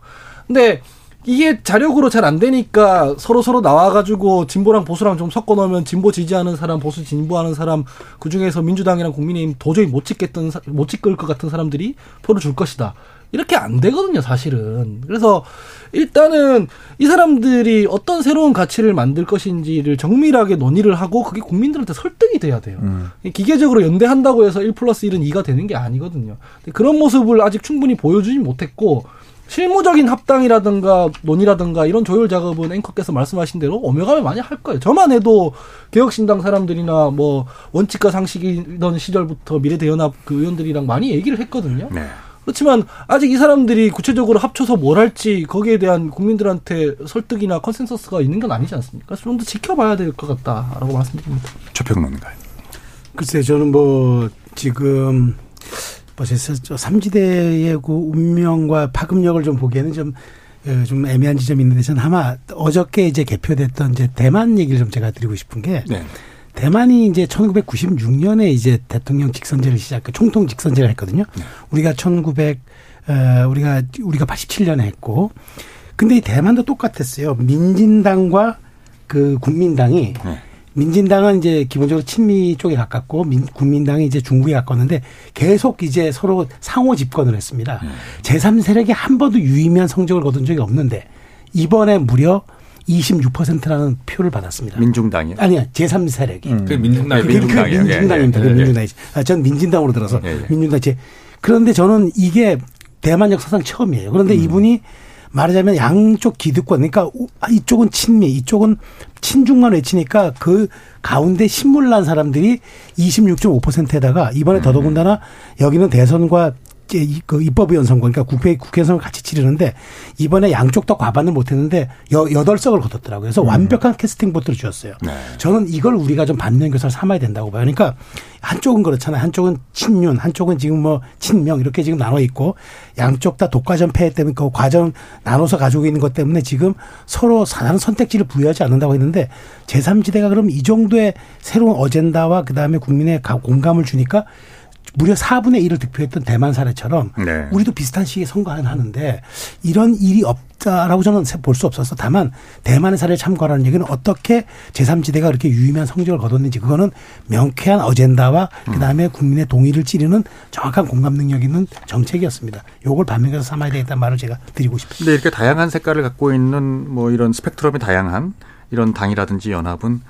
근데 이게 자력으로 잘 안 되니까 서로 서로 나와가지고 진보랑 보수랑 좀 섞어 놓으면 진보 지지하는 사람, 보수 진보하는 사람, 그 중에서 민주당이랑 국민의힘 도저히 못 찍겠던, 못 찍을 것 같은 사람들이 표를 줄 것이다. 이렇게 안 되거든요, 사실은. 그래서 일단은 이 사람들이 어떤 새로운 가치를 만들 것인지를 정밀하게 논의를 하고 그게 국민들한테 설득이 돼야 돼요. 음. 기계적으로 연대한다고 해서 1 플러스 1은 2가 되는 게 아니거든요. 그런 모습을 아직 충분히 보여주지 못했고 실무적인 합당이라든가 논의라든가 이런 조율 작업은 앵커께서 말씀하신 대로 오며가며 많이 할 거예요. 저만 해도 개혁신당 사람들이나 뭐 원칙과 상식이던 시절부터 미래대연합 그 의원들이랑 많이 얘기를 했거든요. 네. 그렇지만 아직 이 사람들이 구체적으로 합쳐서 뭘 할지 거기에 대한 국민들한테 설득이나 컨센서스가 있는 건 아니지 않습니까? 좀 더 지켜봐야 될 것 같다라고 말씀드립니다. 최평론가요. 글쎄 저는 뭐 지금 뭐제 3지대의 그 운명과 파급력을 좀 보기에는 좀, 어, 좀 애매한 지점이 있는데 저는 아마 어저께 이제 개표됐던 이제 대만 얘기를 좀 제가 드리고 싶은 게 네. 대만이 이제 1996년에 이제 대통령 직선제를 시작, 총통 직선제를 했거든요. 네. 우리가 1900, 어, 우리가, 우리가 87년에 했고. 근데 이 대만도 똑같았어요. 민진당과 그 국민당이 네. 민진당은 이제 기본적으로 친미 쪽에 가깝고 민, 국민당이 이제 중국에 가까웠는데 계속 이제 서로 상호 집권을 했습니다. 음. 제3세력이 한 번도 유의미한 성적을 거둔 적이 없는데 이번에 무려 26%라는 표를 받았습니다. 민중당이요? 아니요, 제3 세력이. 음. 그 민중당, 그, 민중당이요. 그 민중당입니다. 예, 예. 그 민중당이. 아, 전 민진당으로 들어서 예, 예. 민중당 제. 그런데 저는 이게 대만 역사상 처음이에요. 그런데 음. 이분이 말하자면 양쪽 기득권 그러니까 이쪽은 친미 이쪽은 친중만 외치니까 그 가운데 신물난 사람들이 26.5%에다가 이번에 음. 더더군다나 여기는 대선과 그 입법위원 선거 그러니까 국회 국회 선거 같이 치르는데 이번에 양쪽 다 과반을 못했는데 여 여덟 석을 거뒀더라고요. 그래서 음. 완벽한 캐스팅 보트를 주었어요. 네. 저는 이걸 우리가 좀 반면 교사를 삼아야 된다고 봐요. 그러니까 한쪽은 그렇잖아요. 한쪽은 친윤, 한쪽은 지금 뭐 친명 이렇게 지금 나눠 있고 양쪽 다 독과점 폐해 때문에 그 과정 나눠서 가지고 있는 것 때문에 지금 서로 다른 선택지를 부여하지 않는다고 했는데 제3지대가 그럼 이 정도의 새로운 어젠다와 그다음에 국민의 공감을 주니까 무려 4분의 1을 득표했던 대만 사례처럼 네. 우리도 비슷한 시기에 선거를 하는데 이런 일이 없다라고 저는 볼 수 없어서 다만 대만의 사례를 참고하라는 얘기는 어떻게 제3지대가 그렇게 유의미한 성적을 거뒀는지 그거는 명쾌한 어젠다와 그다음에 국민의 동의를 찌르는 정확한 공감 능력 있는 정책이었습니다. 요걸 반면에서 삼아야 되겠다는 말을 제가 드리고 싶습니다. 근데 이렇게 다양한 색깔을 갖고 있는 뭐 이런 스펙트럼이 다양한 이런 당이라든지 연합은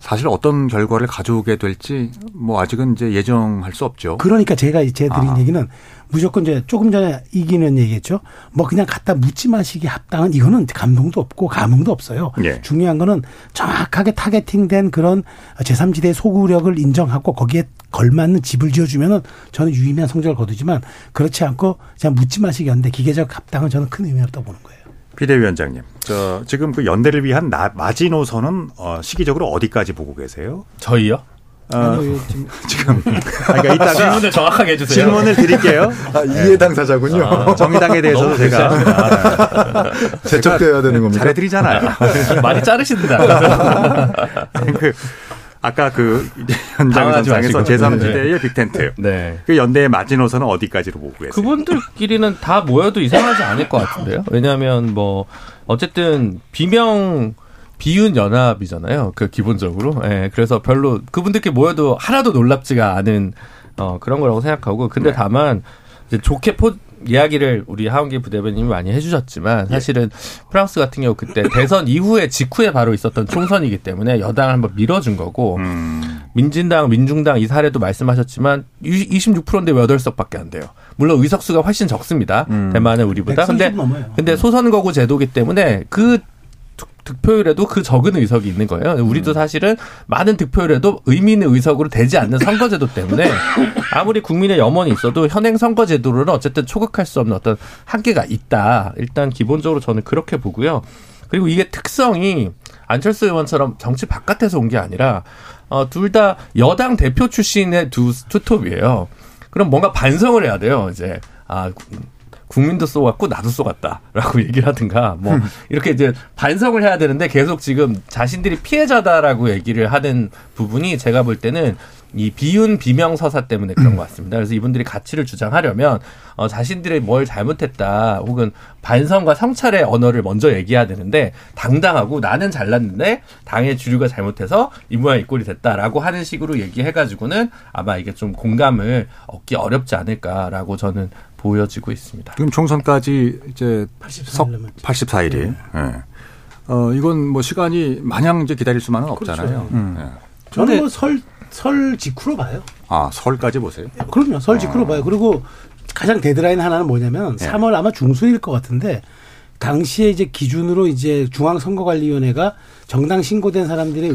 사실 어떤 결과를 가져오게 될지 뭐 아직은 이제 예정할 수 없죠. 그러니까 제가 제 드린 아. 얘기는 무조건 이제 조금 전에 이기는 얘기했죠. 뭐 그냥 갖다 묻지 마시기 합당은 이거는 감동도 없고 감흥도 없어요. 예. 중요한 거는 정확하게 타겟팅된 그런 제3지대 소구력을 인정하고 거기에 걸맞는 집을 지어주면은 저는 유의미한 성적을 거두지만 그렇지 않고 그냥 묻지 마시기 한데 기계적 합당은 저는 큰 의미 없다고 보는 거예요. 비대위원장님, 저 지금 그 연대를 위한 나, 마지노선은 어, 시기적으로 어디까지 보고 계세요? 저희요? 어, 지금 그러니까 이따가 질문을 정확하게 해주세요. 질문을 드릴게요. 아, 이해 당사자군요. 아, 정의당에 대해서도 제가 재촉되어야 되는 겁니다. 잘해드리잖아요. 많이 자르신다. 그 아까 그 연장선상에서 제3지대의 빅텐트. 네. 그 연대의 마지노선은 어디까지로 보고 계세요? 그분들끼리는 다 모여도 이상하지 않을 것 같은데요. 왜냐하면 뭐 어쨌든 비명 비윤 연합이잖아요. 그 기본적으로. 예. 네, 그래서 별로 그분들끼리 모여도 하나도 놀랍지가 않은 어 그런 거라고 생각하고 근데 네. 다만 이제 좋게 포 이야기를 우리 하원기 부대변님이 많이 해주셨지만 예. 사실은 프랑스 같은 경우 그때 대선 이후에 직후에 바로 있었던 총선이기 때문에 여당을 한번 밀어준 거고 음. 민진당, 민중당 이 사례도 말씀하셨지만 26%인데 왜 8석밖에 안 돼요. 물론 의석수가 훨씬 적습니다. 음. 대만은 우리보다. 근데 근데 소선거구 제도기 때문에 그 득표율에도 그 적은 의석이 있는 거예요. 우리도 음. 사실은 많은 득표율에도 의미 있는 의석으로 되지 않는 선거제도 때문에 아무리 국민의 염원이 있어도 현행 선거제도로는 어쨌든 초극할 수 없는 어떤 한계가 있다. 일단 기본적으로 저는 그렇게 보고요. 그리고 이게 특성이 안철수 의원처럼 정치 바깥에서 온 게 아니라 어, 둘 다 여당 대표 출신의 두 투톱이에요. 그럼 뭔가 반성을 해야 돼요. 이제 아 국민도 쏘았고 나도 쏘았다라고 얘기를 하든가 뭐 음. 이렇게 이제 반성을 해야 되는데 계속 지금 자신들이 피해자다라고 얘기를 하는 부분이 제가 볼 때는 이 비윤 비명 서사 때문에 그런 것 같습니다. 그래서 이분들이 가치를 주장하려면 어, 자신들이 뭘 잘못했다 혹은 반성과 성찰의 언어를 먼저 얘기해야 되는데 당당하고 나는 잘났는데 당의 주류가 잘못해서 이 모양 이 꼴이 됐다라고 하는 식으로 얘기해가지고는 아마 이게 좀 공감을 얻기 어렵지 않을까라고 저는 보여지고 있습니다. 지금 총선까지 이제 84일 84일이. 네. 네. 어, 이건 뭐 시간이 마냥 이제 기다릴 수만은 그렇죠. 없잖아요. 음. 네. 저는 뭐 설, 설 직후로 봐요. 아, 설까지 보세요? 그럼요. 설 직후로 아. 봐요. 그리고 가장 데드라인 하나는 뭐냐면 네. 3월 아마 중순일 것 같은데 당시에 이제 기준으로 이제 중앙선거관리위원회가 정당 신고된 사람들의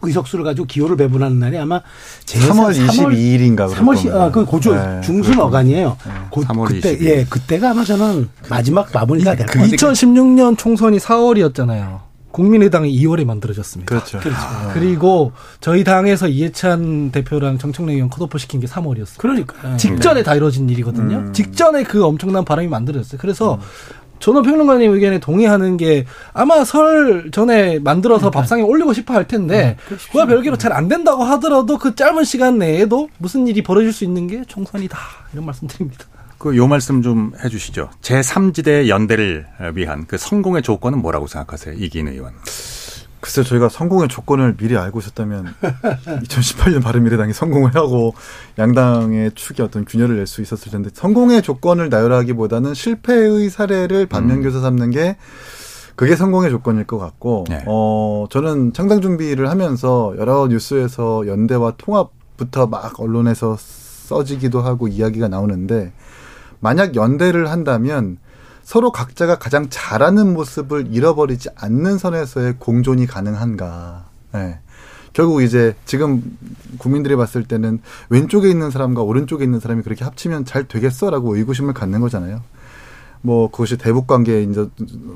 의석수를 가지고 기호를 배분하는 날이 아마 제 3월 22일인가 3월 아, 그 고조 네, 중순 어간이에요. 네. 고, 3월 그때 22일. 예, 그때가 아마 저는 마지막 마무리가 될 거예요. 2016년 총선이 4월이었잖아요. 국민의당이 2월에 만들어졌습니다. 그렇죠. 그렇죠. 그리고 저희 당에서 이해찬 대표랑 정청래 의원 컷오프 시킨 게 3월이었어요. 그러니까 직전에 다 이루어진 일이거든요. 음. 직전에 그 엄청난 바람이 만들어졌어요. 그래서 음. 저는 평론가님 의견에 동의하는 게 아마 설 전에 만들어서 그러니까. 밥상에 올리고 싶어 할 텐데 음, 그와 별개로 잘 안 된다고 하더라도 그 짧은 시간 내에도 무슨 일이 벌어질 수 있는 게 총선이다 이런 말씀드립니다. 그 요 말씀 좀 해주시죠. 제3지대 연대를 위한 그 성공의 조건은 뭐라고 생각하세요, 이기인 의원? 글쎄 저희가 성공의 조건을 미리 알고 있었다면 2018년 바른미래당이 성공을 하고 양당의 축이 어떤 균열을 낼 수 있었을 텐데 성공의 조건을 나열하기보다는 실패의 사례를 반면교사 삼는 게 그게 성공의 조건일 것 같고 네. 어 저는 창당 준비를 하면서 여러 뉴스에서 연대와 통합부터 막 언론에서 써지기도 하고 이야기가 나오는데 만약 연대를 한다면 서로 각자가 가장 잘하는 모습을 잃어버리지 않는 선에서의 공존이 가능한가. 네. 결국 이제 지금 국민들이 봤을 때는 왼쪽에 있는 사람과 오른쪽에 있는 사람이 그렇게 합치면 잘 되겠어라고 의구심을 갖는 거잖아요. 뭐 그것이 대북 관계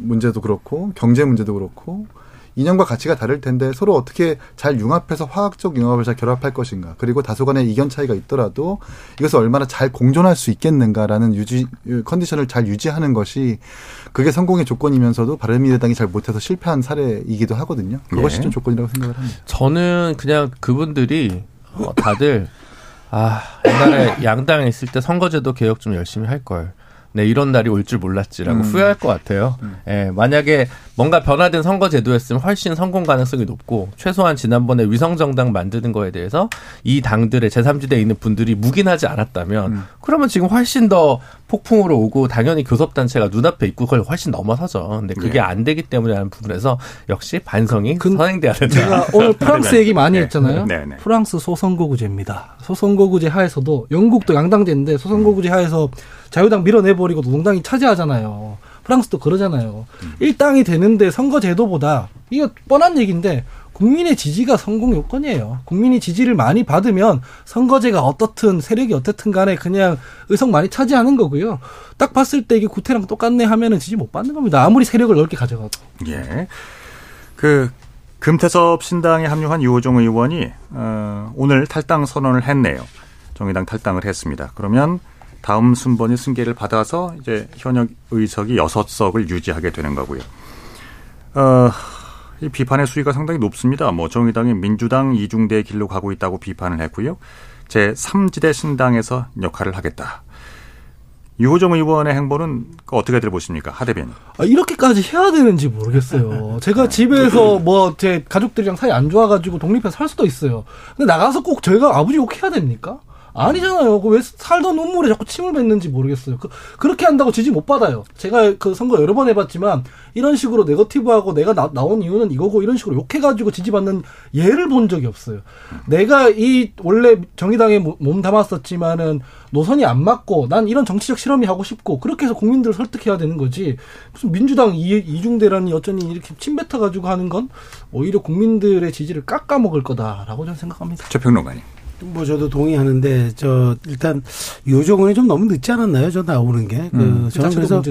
문제도 그렇고 경제 문제도 그렇고 이념과 가치가 다를 텐데 서로 어떻게 잘 융합해서 화학적 융합을 잘 결합할 것인가. 그리고 다소간의 이견 차이가 있더라도 이것을 얼마나 잘 공존할 수 있겠는가라는 유지 컨디션을 잘 유지하는 것이 그게 성공의 조건이면서도 바른미래당이 잘 못해서 실패한 사례이기도 하거든요. 그것이 네. 좀 조건이라고 생각을 합니다. 저는 그냥 그분들이 어, 다들 아 옛날에 양당에 있을 때 선거제도 개혁 좀 열심히 할 걸. 네, 이런 날이 올 줄 몰랐지라고 음. 후회할 것 같아요. 음. 예, 만약에 뭔가 변화된 선거 제도였으면 훨씬 성공 가능성이 높고 최소한 지난번에 위성 정당 만드는 거에 대해서 이 당들의 제3지대에 있는 분들이 묵인하지 않았다면 음. 그러면 지금 훨씬 더 폭풍으로 오고 당연히 교섭 단체가 눈앞에 있고 그걸 훨씬 넘어서죠. 근데 그게 네. 안 되기 때문에 하는 부분에서 역시 반성이 그, 선행돼야 된다. 제가 오늘 프랑스 얘기 많이 네. 했잖아요. 네. 네. 프랑스 소선거구제입니다. 소선거구제 하에서도 영국도 양당제인데 소선거구제 하에서 자유당 밀어내버리고 노동당이 차지하잖아요. 프랑스도 그러잖아요. 음. 일당이 되는데 선거 제도보다 이거 뻔한 얘기인데 국민의 지지가 성공 요건이에요. 국민이 지지를 많이 받으면 선거제가 어떻든 세력이 어떻든 간에 그냥 의석 많이 차지하는 거고요. 딱 봤을 때 이게 구태랑 똑같네 하면은 지지 못 받는 겁니다. 아무리 세력을 넓게 가져가도. 예. 그 금태섭 신당에 합류한 유호종 의원이 어, 오늘 탈당 선언을 했네요. 정의당 탈당을 했습니다. 그러면 다음 순번이 승계를 받아서 이제 현역 의석이 여섯 석을 유지하게 되는 거고요. 어, 이 비판의 수위가 상당히 높습니다. 뭐 정의당이 민주당 이중대 길로 가고 있다고 비판을 했고요. 제 3지대 신당에서 역할을 하겠다. 유호정 의원의 행보는 어떻게들 보십니까? 하 대변인. 아, 이렇게까지 해야 되는지 모르겠어요. 제가 집에서 뭐 제 가족들이랑 사이 안 좋아가지고 독립해서 살 수도 있어요. 근데 나가서 꼭 제가 아버지 욕해야 됩니까? 아니잖아요. 그 왜 살던 눈물에 자꾸 침을 뱉는지 모르겠어요. 그, 그렇게 한다고 지지 못 받아요. 제가 그 선거 여러 번 해봤지만 이런 식으로 네거티브하고 내가 나, 나온 이유는 이거고 이런 식으로 욕해가지고 지지받는 예를 본 적이 없어요. 내가 이 원래 정의당에 몸 담았었지만은 노선이 안 맞고 난 이런 정치적 실험이 하고 싶고 그렇게 해서 국민들을 설득해야 되는 거지 무슨 민주당 이, 이중대란이 어쩌니 이렇게 침뱉어가지고 하는 건 오히려 국민들의 지지를 깎아먹을 거다라고 저는 생각합니다. 최평론가님. 뭐 저도 동의하는데 저 일단 요정원이 좀 너무 늦지 않았나요? 저 나오는 게. 그 음, 저는 그래서.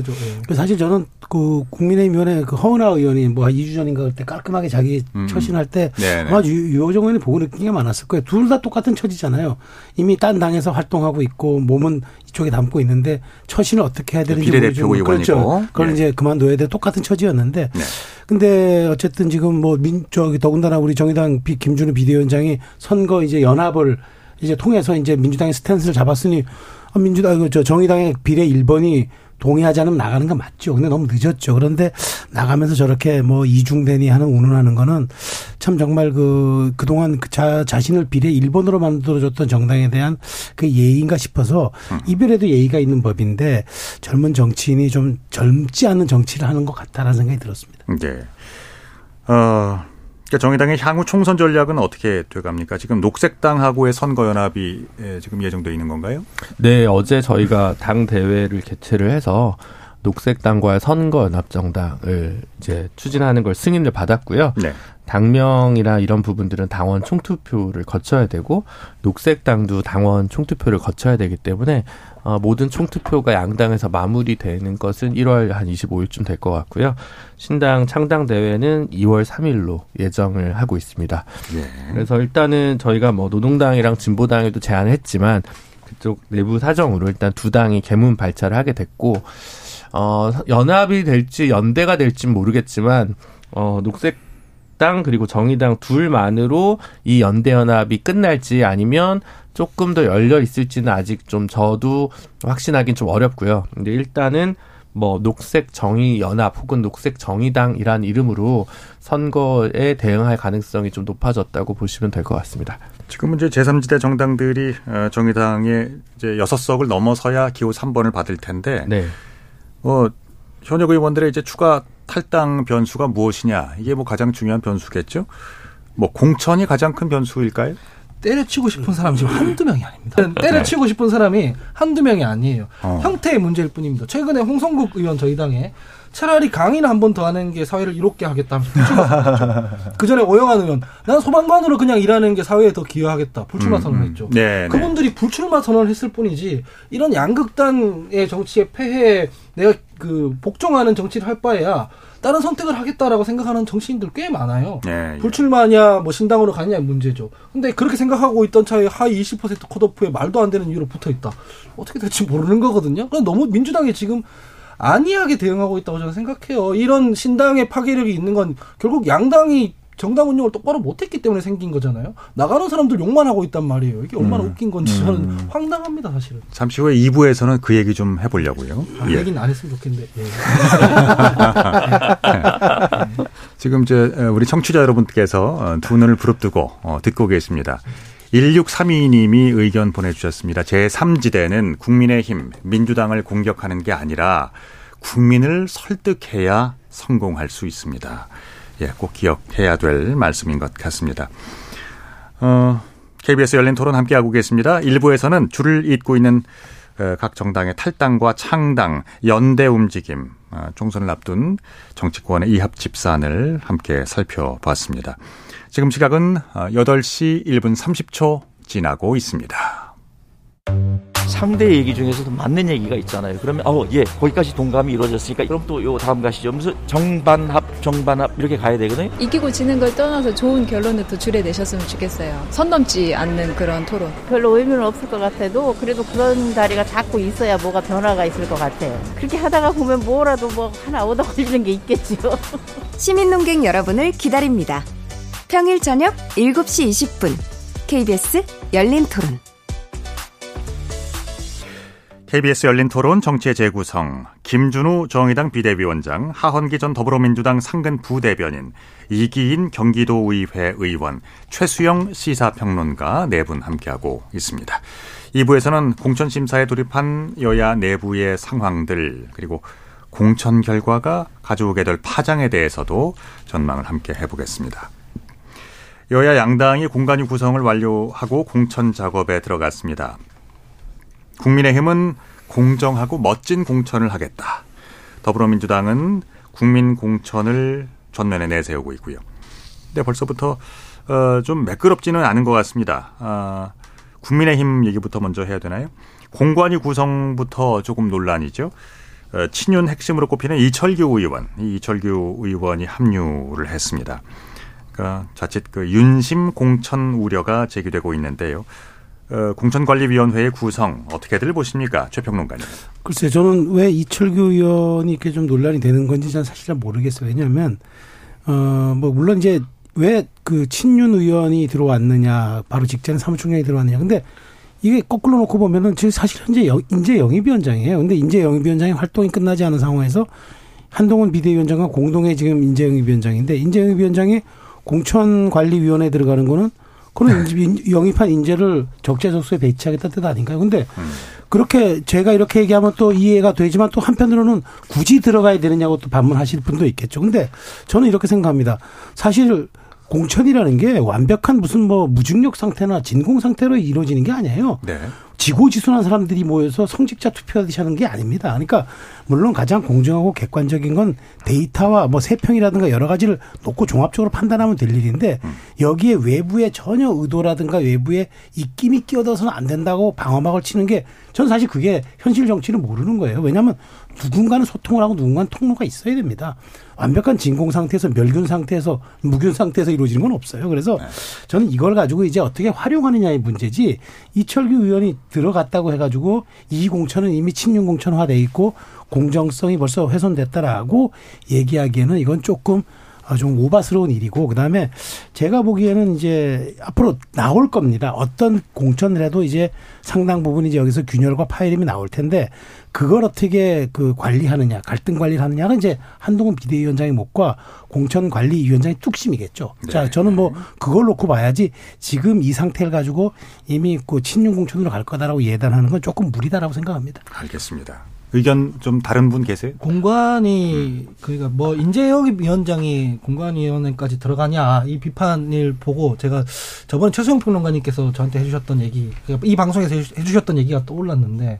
예. 사실 저는 그 국민의힘위원회 그 허은하 의원이 뭐 2주 전인가 그때 깔끔하게 자기 음. 처신할 때 아마 유호정 이 보고 느낀 게 많았을 거예요. 둘 다 똑같은 처지잖아요. 이미 딴 당에서 활동하고 있고 몸은 이쪽에 담고 있는데 처신을 어떻게 해야 되는지 모르죠. 그렇죠. 그걸 네. 이제 그만둬야 돼 똑같은 처지였는데 네. 근데 어쨌든 지금 뭐 민, 저기 더군다나 우리 정의당 비, 김준우 비대위원장이 선거 이제 연합을 이제 통해서 이제 민주당의 스탠스를 잡았으니 아, 민주당, 그저 정의당의 비례 1번이 동의하지 않으면 나가는 거 맞죠. 근데 너무 늦었죠. 그런데 나가면서 저렇게 뭐 이중대니 하는 운운하는 거는 참 정말 그, 그동안 그 자, 자신을 비례 1번으로 만들어줬던 정당에 대한 그 예의인가 싶어서 음. 이별에도 예의가 있는 법인데 젊은 정치인이 좀 젊지 않은 정치를 하는 것 같다라는 생각이 들었습니다. 네. 어, 그러니까 정의당의 향후 총선 전략은 어떻게 돼갑니까? 지금 녹색당하고의 선거 연합이 예, 지금 예정돼 있는 건가요? 네, 어제 저희가 당 대회를 개최를 해서 녹색당과의 선거연합정당을 이제 추진하는 걸 승인을 받았고요. 네. 당명이나 이런 부분들은 당원 총투표를 거쳐야 되고 녹색당도 당원 총투표를 거쳐야 되기 때문에 어, 모든 총투표가 양당에서 마무리되는 것은 1월 한 25일쯤 될 것 같고요. 신당 창당 대회는 2월 3일로 예정을 하고 있습니다. 예. 그래서 일단은 저희가 뭐 노동당이랑 진보당에도 제안을 했지만 그쪽 내부 사정으로 일단 두 당이 개문 발차를 하게 됐고 어 연합이 될지 연대가 될지 모르겠지만 어 녹색 당 그리고 정의당 둘만으로 이 연대 연합이 끝날지 아니면 조금 더 열려 있을지는 아직 좀 저도 확신하기는 좀 어렵고요. 근데 일단은 뭐 녹색 정의 연합 혹은 녹색 정의당이란 이름으로 선거에 대응할 가능성이 좀 높아졌다고 보시면 될 것 같습니다. 지금은 이제 제3지대 정당들이 어, 정의당의 이제 여섯 석을 넘어서야 기호 3번을 받을 텐데 네. 어 현역 의원들의 이제 추가 탈당 변수가 무엇이냐 이게 뭐 가장 중요한 변수겠죠. 뭐 공천이 가장 큰 변수일까요? 때려치고 싶은 사람이 지금 한두 명이 아닙니다. 네. 때려치고 싶은 사람이 한두 명이 아니에요. 어. 형태의 문제일 뿐입니다. 최근에 홍성국 의원 저희 당에 차라리 강의를 한 번 더 하는 게 사회를 이롭게 하겠다 그 전에 오영환 의원, 난 소방관으로 그냥 일하는 게 사회에 더 기여하겠다. 불출마 음, 음. 선언했죠. 네, 네, 그분들이 불출마 선언을 했을 뿐이지 이런 양극단의 정치의 폐해 내가 그 복종하는 정치를 할 바에야 다른 선택을 하겠다라고 생각하는 정치인들 꽤 많아요. 네, 예. 불출마냐 뭐 신당으로 가냐 문제죠. 근데 그렇게 생각하고 있던 차에 하위 20% 컷오프에 말도 안 되는 이유로 붙어 있다. 어떻게 될지 모르는 거거든요. 너무 민주당이 지금 안이하게 대응하고 있다고 저는 생각해요. 이런 신당의 파괴력이 있는 건 결국 양당이 정당 운영을 똑바로 못했기 때문에 생긴 거잖아요. 나가는 사람들 욕만 하고 있단 말이에요. 이게 얼마나 음. 웃긴 건지 저는 음. 황당합니다, 사실은. 잠시 후에 2부에서는 그 얘기 좀 해보려고요. 아, 예. 얘기는 안 했으면 좋겠는데. 예. 지금 이제 우리 청취자 여러분께서 어, 두 눈을 부릅뜨고 어, 듣고 계십니다. 1632님이 의견 보내주셨습니다. 제3지대는 국민의힘, 민주당을 공격하는 게 아니라 국민을 설득해야 성공할 수 있습니다. 예, 꼭 기억해야 될 말씀인 것 같습니다. 어, KBS 열린 토론 함께하고 계십니다. 일부에서는 줄을 잇고 있는 어, 각 정당의 탈당과 창당, 연대 움직임, 어, 총선을 앞둔 정치권의 이합 집산을 함께 살펴봤습니다. 지금 시각은 8시 1분 30초 지나고 있습니다. 상대 얘기 중에서도 맞는 얘기가 있잖아요. 그러면 어, 예, 거기까지 동감이 이루어졌으니까 그럼 또 요 다음 가시죠. 무슨 정반합, 정반합 이렇게 가야 되거든요. 이기고 지는 걸 떠나서 좋은 결론을 도출해 내셨으면 좋겠어요. 선 넘지 않는 그런 토론. 별로 의미는 없을 것 같아도 그래도 그런 자리가 자꾸 있어야 뭐가 변화가 있을 것 같아요. 그렇게 하다가 보면 뭐라도 뭐 하나 얻어 걸리는 게 있겠죠. 시민 농객 여러분을 기다립니다. 평일 저녁 7시 20분 KBS 열린 토론. KBS 열린 토론 정치의 재구성 김준우 정의당 비대위원장 하헌기 전 더불어민주당 상근 부대변인 이기인 경기도의회 의원 최수영 시사평론가 네 분 함께하고 있습니다. 2부에서는 공천심사에 돌입한 여야 내부의 상황들 그리고 공천 결과가 가져오게 될 파장에 대해서도 전망을 함께 해보겠습니다. 여야 양당이 공간위 구성을 완료하고 공천 작업에 들어갔습니다. 국민의힘은 공정하고 멋진 공천을 하겠다. 더불어민주당은 국민 공천을 전면에 내세우고 있고요. 근데 벌써부터 어, 좀 매끄럽지는 않은 것 같습니다. 아, 국민의힘 얘기부터 먼저 해야 되나요? 공관위 구성부터 조금 논란이죠. 어, 친윤 핵심으로 꼽히는 이철규 의원, 이 이철규 의원이 합류를 했습니다. 그러니까 자칫 그 윤심 공천 우려가 제기되고 있는데요. 어, 공천관리위원회의 구성 어떻게들 보십니까, 최평론가님? 글쎄, 저는 왜 이철규 의원이 이렇게 좀 논란이 되는 건지 저는 사실 잘 모르겠어요. 왜냐하면 어뭐 물론 이제 왜 그 친윤 의원이 들어왔느냐, 바로 직전에 사무총장이 들어왔느냐. 근데 이게 거꾸로 놓고 보면은 지금 사실 현재 인재 영입위원장이에요. 근데 인재 영입위원장의 활동이 끝나지 않은 상황에서 한동훈 비대위원장과 공동의 지금 인재 영입위원장인데 인재 영입위원장이 공천관리위원회에 들어가는 거는 그런 영입한 인재를 적재적소에 배치하겠다는 뜻 아닌가요? 근데 음. 그렇게 제가 이렇게 얘기하면 또 이해가 되지만 또 한편으로는 굳이 들어가야 되느냐고 또 반문하실 분도 있겠죠. 근데 저는 이렇게 생각합니다. 사실 공천이라는 게 완벽한 무슨 뭐 무중력 상태나 진공 상태로 이루어지는 게 아니에요. 네. 지고지순한 사람들이 모여서 성직자 투표하듯이 하는 게 아닙니다. 그러니까 물론 가장 공정하고 객관적인 건 데이터와 뭐 세평이라든가 여러 가지를 놓고 종합적으로 판단하면 될 일인데 여기에 외부의 전혀 의도라든가 외부의 입김이 끼어들어서는 안 된다고 방어막을 치는 게 저는 사실 그게 현실 정치를 모르는 거예요. 왜냐하면 누군가는 소통을 하고 누군가는 통로가 있어야 됩니다. 완벽한 진공 상태에서 멸균 상태에서 무균 상태에서 이루어지는 건 없어요. 그래서 네. 저는 이걸 가지고 이제 어떻게 활용하느냐의 문제지 이철규 의원이 들어갔다고 해가지고 이 공천은 이미 친윤 공천화돼 있고 공정성이 벌써 훼손됐다라고 얘기하기에는 이건 조금 어, 좀 오바스러운 일이고 그다음에 제가 보기에는 이제 앞으로 나올 겁니다. 어떤 공천을 해도 이제 상당 부분 이제 여기서 균열과 파열음이 나올 텐데 그걸 어떻게 그 관리하느냐, 갈등 관리를 하느냐가 이제 한동훈 비대위원장의 몫과 공천관리위원장의 뚝심이겠죠. 네. 자, 저는 뭐 그걸 놓고 봐야지 지금 이 상태를 가지고 이미 그 친윤 공천으로 갈 거다라고 예단하는 건 조금 무리다라고 생각합니다. 알겠습니다. 의견 좀 다른 분 계세요? 공관이 음. 그러니까 뭐 인재영입 위원장이 공관위원회까지 들어가냐 이 비판을 보고 제가 저번에 최수영 평론가님께서 저한테 해주셨던 얘기 그러니까 이 방송에서 해주셨던 얘기가 떠올랐는데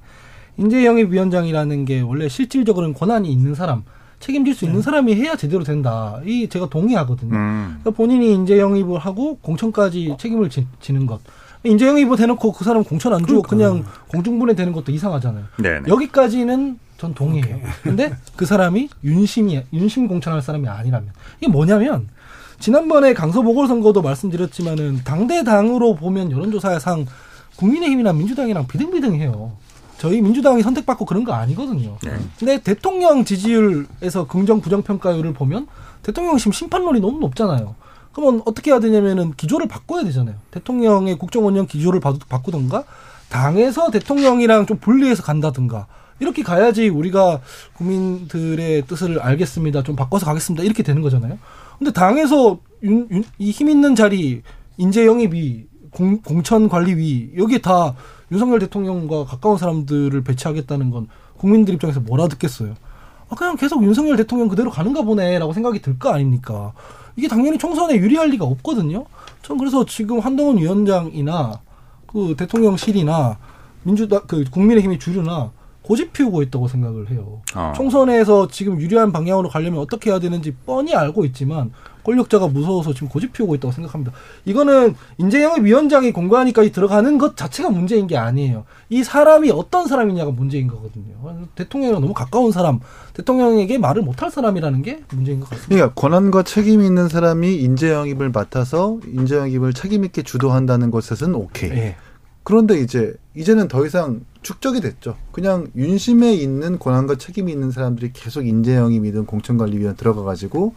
인재영입 위원장이라는 게 원래 실질적으로는 권한이 있는 사람 책임질 수 있는 네. 사람이 해야 제대로 된다. 이 제가 동의하거든요. 음. 그러니까 본인이 인재 영입을 하고 공천까지 책임을 지, 는 것. 인재 영입을 해놓고 그 사람 공천 안 주고 그러니까. 그냥 공중분해 되는 것도 이상하잖아요. 네네. 여기까지는 전 동의해요. 오케이. 근데 그 사람이 윤심이 윤심 공천할 사람이 아니라면 이게 뭐냐면 지난번에 강서 보궐선거도 말씀드렸지만은 당대 당으로 보면 여론조사상 국민의힘이나 민주당이랑 비등비등해요. 저희 민주당이 선택받고 그런 거 아니거든요. 네. 근데 대통령 지지율에서 긍정 부정 평가율을 보면 대통령 지금 심판론이 너무 높잖아요. 그러면 어떻게 해야 되냐면은 기조를 바꿔야 되잖아요. 대통령의 국정원령 기조를 바꾸든가 당에서 대통령이랑 좀 분리해서 간다든가 이렇게 가야지 우리가 국민들의 뜻을 알겠습니다. 좀 바꿔서 가겠습니다. 이렇게 되는 거잖아요. 근데 당에서 이힘 있는 자리 인재 영입이 공, 공천관리위 여기에 다 윤석열 대통령과 가까운 사람들을 배치하겠다는 건 국민들 입장에서 뭐라 듣겠어요. 아, 그냥 계속 윤석열 대통령 그대로 가는가 보네라고 생각이 들 거 아닙니까? 이게 당연히 총선에 유리할 리가 없거든요. 전 그래서 지금 한동훈 위원장이나 그 대통령실이나 민주당 그 국민의힘의 주류나 고집 피우고 있다고 생각을 해요. 어. 총선에서 지금 유리한 방향으로 가려면 어떻게 해야 되는지 뻔히 알고 있지만 권력자가 무서워서 지금 고집 피우고 있다고 생각합니다. 이거는 인재영의 위원장이 공관위까지 들어가는 것 자체가 문제인 게 아니에요. 이 사람이 어떤 사람이냐가 문제인 거거든요. 대통령이랑 너무 가까운 사람, 대통령에게 말을 못할 사람이라는 게 문제인 것 같습니다. 그러니까 권한과 책임 있는 사람이 인재영입을 맡아서 인재영입을 책임 있게 주도한다는 것에서는 오케이. 네. 그런데 이제 이제는 더 이상 축적이 됐죠. 그냥 윤심에 있는 권한과 책임이 있는 사람들이 계속 인재영입이든 공천관리위원 들어가 가지고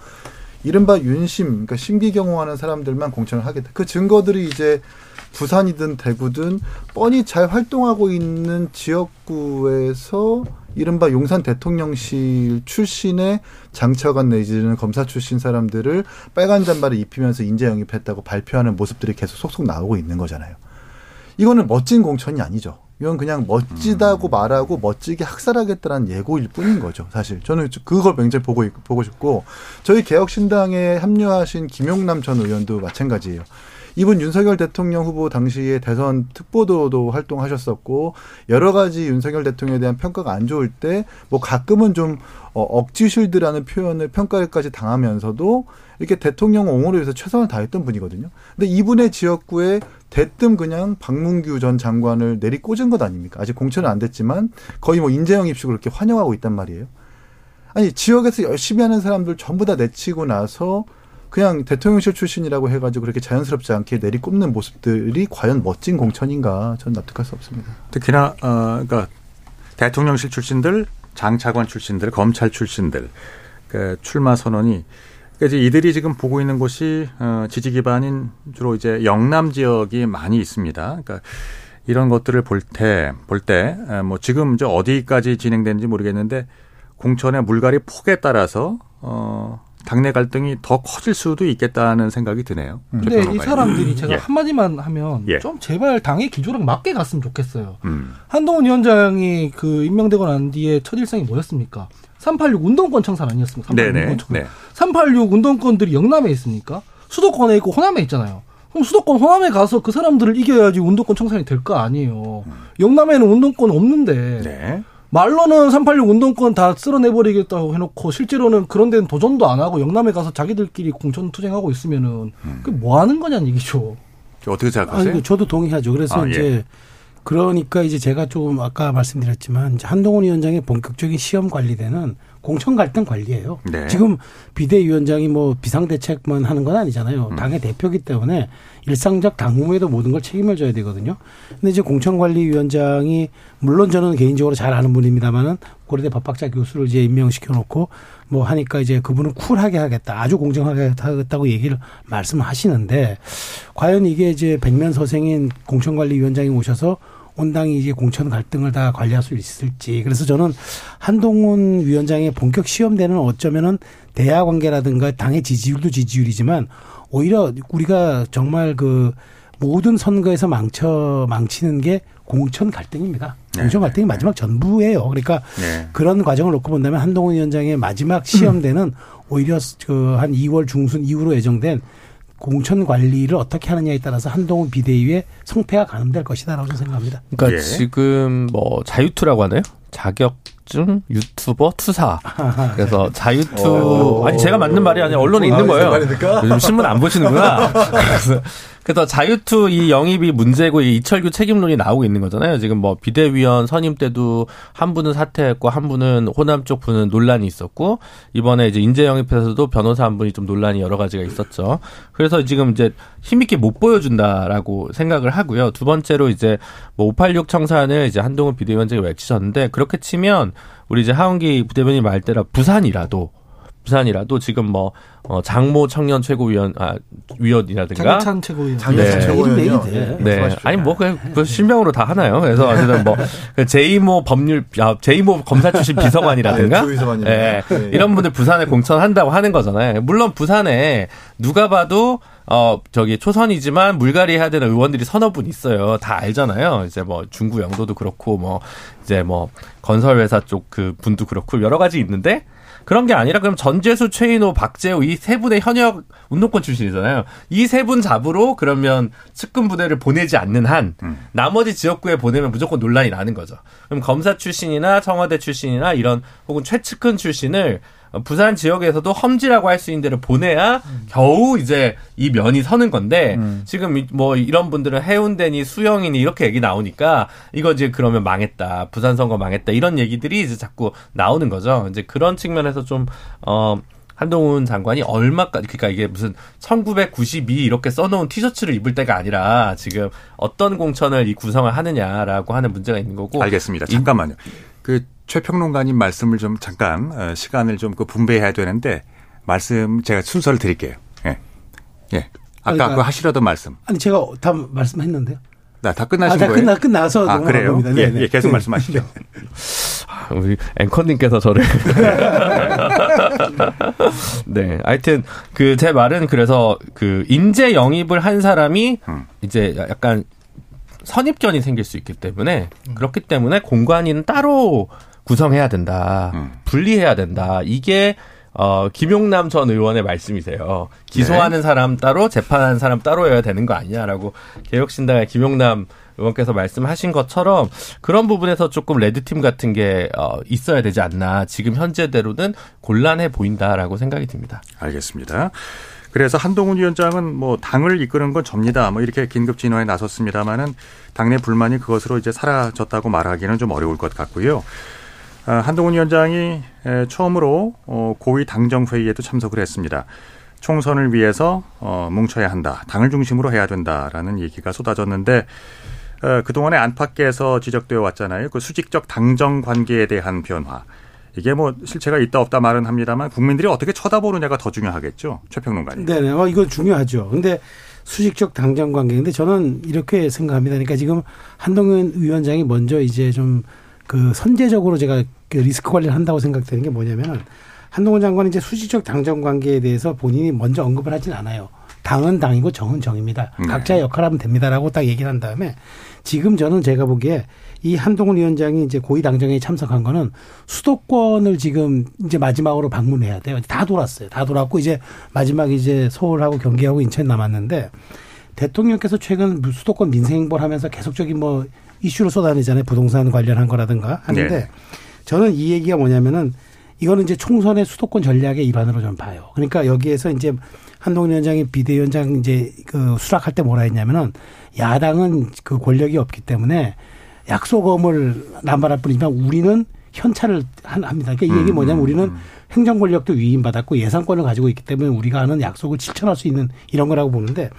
이른바 윤심, 그러니까 심기경호하는 사람들만 공천을 하겠다. 그 증거들이 이제 부산이든 대구든 뻔히 잘 활동하고 있는 지역구에서 이른바 용산 대통령실 출신의 장차관 내지는 검사 출신 사람들을 빨간 잠바를 입히면서 인재 영입했다고 발표하는 모습들이 계속 속속 나오고 있는 거잖아요. 이거는 멋진 공천이 아니죠. 이건 그냥 멋지다고 음. 말하고 멋지게 학살하겠다는 예고일 뿐인 거죠. 사실 저는 그걸 굉장히 보고 보고 싶고 저희 개혁신당에 합류하신 김용남 전 의원도 마찬가지예요. 이분 윤석열 대통령 후보 당시에 대선 특보도도 활동하셨었고 여러 가지 윤석열 대통령에 대한 평가가 안 좋을 때 뭐 가끔은 좀 어, 억지쉴드라는 표현을 평가까지 당하면서도 이렇게 대통령 옹호를 위해서 최선을 다했던 분이거든요. 근데 이분의 지역구에 대뜸 그냥 박문규 전 장관을 내리꽂은 것 아닙니까? 아직 공천은 안 됐지만 거의 뭐 인재영 입식으로 이렇게 환영하고 있단 말이에요. 아니 지역에서 열심히 하는 사람들 전부 다 내치고 나서 그냥 대통령실 출신이라고 해가지고 그렇게 자연스럽지 않게 내리꼽는 모습들이 과연 멋진 공천인가 저는 납득할 수 없습니다. 특히나 어 그러니까 대통령실 출신들, 장차관 출신들, 검찰 출신들 그 출마 선언이 그러니까 이들이 지금 보고 있는 곳이 어, 지지 기반인 주로 이제 영남 지역이 많이 있습니다. 그러니까 이런 것들을 볼 때 볼 때뭐 어, 지금 저 어디까지 진행되는지 모르겠는데 공천의 물갈이 폭에 따라서 어 당내 갈등이 더 커질 수도 있겠다는 생각이 드네요. 음. 근데 이 사람들이 제가 예. 한마디만 하면 예. 좀 제발 당의 기조랑 맞게 갔으면 좋겠어요. 음. 한동훈 위원장이 그 임명되고 난 뒤에 첫 일상이 뭐였습니까? 386 운동권 청산 아니었습니까? 386 운동권 청산. 네. 386 운동권들이 영남에 있습니까? 수도권에 있고 호남에 있잖아요. 그럼 수도권 호남에 가서 그 사람들을 이겨야지 운동권 청산이 될 거 아니에요. 영남에는 운동권 없는데 네. 말로는 386 운동권 다 쓸어내버리겠다고 해놓고 실제로는 그런 데는 도전도 안 하고 영남에 가서 자기들끼리 공천 투쟁하고 있으면은 그게 뭐 하는 거냐는 얘기죠. 어떻게 생각하세요? 아니, 저도 동의하죠. 그래서 아, 예. 이제 그러니까 이제 제가 좀 아까 말씀드렸지만 한동훈 위원장의 본격적인 시험 관리대는 공천 갈등 관리예요. 네. 지금 비대위원장이 뭐 비상대책만 하는 건 아니잖아요. 음. 당의 대표기 때문에 일상적 당무에도 모든 걸 책임을 져야 되거든요. 근데 이제 공천관리위원장이 물론 저는 개인적으로 잘 아는 분입니다만은 고려대 법학자 교수를 이제 임명시켜 놓고 뭐 하니까 이제 그분은 쿨하게 하겠다. 아주 공정하게 하겠다고 얘기를 말씀하시는데 과연 이게 이제 백면 서생인 공천관리위원장이 오셔서 온당이 이제 공천 갈등을 다 관리할 수 있을지. 그래서 저는 한동훈 위원장의 본격 시험대는 어쩌면은 대화 관계라든가 당의 지지율도 지지율이지만 오히려 우리가 정말 그 모든 선거에서 망쳐 망치는 게 공천 갈등입니다. 공천 갈등이 마지막 전부예요. 그러니까 네. 그런 과정을 놓고 본다면 한동훈 위원장의 마지막 시험대는 오히려 그 한 2월 중순 이후로 예정된 공천 관리를 어떻게 하느냐에 따라서 한동훈 비대위의 성패가 가늠될 것이다라고 저는 생각합니다. 그러니까 예. 지금 뭐 자유투라고 하나요? 자격 증 유튜버 투사. 그래서 자유투 아니 제가 맞는 말이 아니라 언론에 있는 거예요. 요즘 신문 안 보시는구나. 그래서, 그래서 자유투 이 영입이 문제고 이 이철규 책임론이 나오고 있는 거잖아요. 지금 뭐 비대위원 선임 때도 한 분은 사퇴했고 한 분은 호남 쪽 분은 논란이 있었고 이번에 이제 인재 영입에서도 변호사 한 분이 좀 논란이 여러 가지가 있었죠. 그래서 지금 이제 힘있게 못 보여준다라고 생각을 하고요. 두 번째로 이제 뭐 586 청산을 이제 한동훈 비대위원장이 외치셨는데 그렇게 치면 우리 이제 하원기 부대변인 말대로 부산이라도 부산이라도 지금 뭐 어, 장모 청년 최고위원 아 위원이라든가 장찬 최고위원. 장례찬 네. 최고위원이요. 네. 네. 아니 뭐 그냥 그 실명으로 다 하나요. 그래서 어쨌든 뭐 제이모 법률 아, 제이모 검사 출신 비서관이라든가 네, 조비서관이요. 예. 네. 이런 분들 부산에 공천한다고 하는 거잖아요. 물론 부산에 누가 봐도 어 저기 초선이지만 물갈이 해야 되는 의원들이 서너 분 있어요. 다 알잖아요. 이제 뭐 중구 영도도 그렇고 뭐 이제 뭐 건설 회사 쪽 그 분도 그렇고 여러 가지 있는데 그런 게 아니라 그럼 전재수, 최인호, 박재호 이 세 분의 현역 운동권 출신이잖아요. 이 세 분 잡으로 그러면 측근 부대를 보내지 않는 한 나머지 지역구에 보내면 무조건 논란이 나는 거죠. 그럼 검사 출신이나 청와대 출신이나 이런 혹은 최측근 출신을 부산 지역에서도 험지라고 할 수 있는 데를 보내야 겨우 이제 이 면이 서는 건데 지금 이- 뭐 이런 분들은 해운대니 수영이니 이렇게 얘기 나오니까 이거 이제 그러면 망했다 부산 선거 망했다 이런 얘기들이 이제 자꾸 나오는 거죠. 이제 그런 측면에서 좀 어 한동훈 장관이 얼마까지 그러니까 이게 무슨 1992 이렇게 써놓은 티셔츠를 입을 때가 아니라 지금 어떤 공천을 이 구성을 하느냐라고 하는 문제가 있는 거고 알겠습니다. 잠깐만요. 그 최평론가님 말씀을 좀 잠깐 어, 시간을 좀 그 분배해야 되는데 말씀 제가 순서를 드릴게요. 예. 예. 아까 그러니까- 그 하시려던 말씀. 아니 제가 다 말씀했는데요. 나다 끝나신 아, 다 거예요? 끝나 끝나서 아, 그래요? 겁니다. 예, 네네. 예, 계속 네. 말씀하시죠. 우리 앵커님께서 저를 네 하여튼 그 제 말은 그래서 그 인재 영입을 한 사람이 음. 이제 약간 선입견이 생길 수 있기 때문에 그렇기 때문에 공관위는 따로 구성해야 된다 음. 분리해야 된다 이게 어 김용남 전 의원의 말씀이세요 기소하는 사람 따로 재판하는 사람 따로 해야 되는 거 아니냐라고 개혁신당의 김용남 의원께서 말씀하신 것처럼 그런 부분에서 조금 레드팀 같은 게 어, 있어야 되지 않나 지금 현재대로는 곤란해 보인다라고 생각이 듭니다. 알겠습니다. 그래서 한동훈 위원장은 뭐 당을 이끄는 건 접니다. 뭐 이렇게 긴급 진화에 나섰습니다마는 당내 불만이 그것으로 이제 사라졌다고 말하기는 좀 어려울 것 같고요. 아, 한동훈 위원장이 에, 처음으로 어, 고위 당정 회의에도 참석을 했습니다. 총선을 위해서 어, 뭉쳐야 한다. 당을 중심으로 해야 된다라는 얘기가 쏟아졌는데 어, 그동안의 안팎에서 지적되어 왔잖아요. 그 수직적 당정 관계에 대한 변화. 이게 뭐 실체가 있다 없다 말은 합니다만 국민들이 어떻게 쳐다보느냐가 더 중요하겠죠. 최평론가님. 네 네. 어, 이거 중요하죠. 근데 수직적 당정 관계인데 저는 이렇게 생각합니다. 그러니까 지금 한동훈 위원장이 먼저 이제 좀 그 선제적으로 제가 그 리스크 관리를 한다고 생각되는 게 뭐냐면은 한동훈 장관은 이제 수직적 당정 관계에 대해서 본인이 먼저 언급을 하진 않아요. 당은 당이고 정은 정입니다. 네. 각자의 역할을 하면 됩니다라고 딱 얘기를 한 다음에 지금 저는 제가 보기에 이 한동훈 위원장이 이제 고위 당정에 참석한 거는 수도권을 지금 이제 마지막으로 방문해야 돼요. 다 돌았어요. 다 돌았고 이제 마지막 이제 서울하고 경기하고 인천 남았는데 대통령께서 최근 수도권 민생 행보를 하면서 계속적인 뭐 이슈를 쏟아내잖아요. 부동산 관련한 거라든가 하는데 네. 저는 이 얘기가 뭐냐면은 이거는 이제 총선의 수도권 전략의 일환으로 좀 봐요. 그러니까 여기에서 이제 한동훈 위원장이 비대위원장 이제 그 수락할 때 뭐라 했냐면은 야당은 그 권력이 없기 때문에 약속음을 남발할 뿐이지만 우리는 현찰을 합니다. 그러니까 이 얘기 뭐냐면 음, 우리는 음. 행정 권력도 위임받았고 예산권을 가지고 있기 때문에 우리가 하는 약속을 실천할 수 있는 이런 거라고 보는데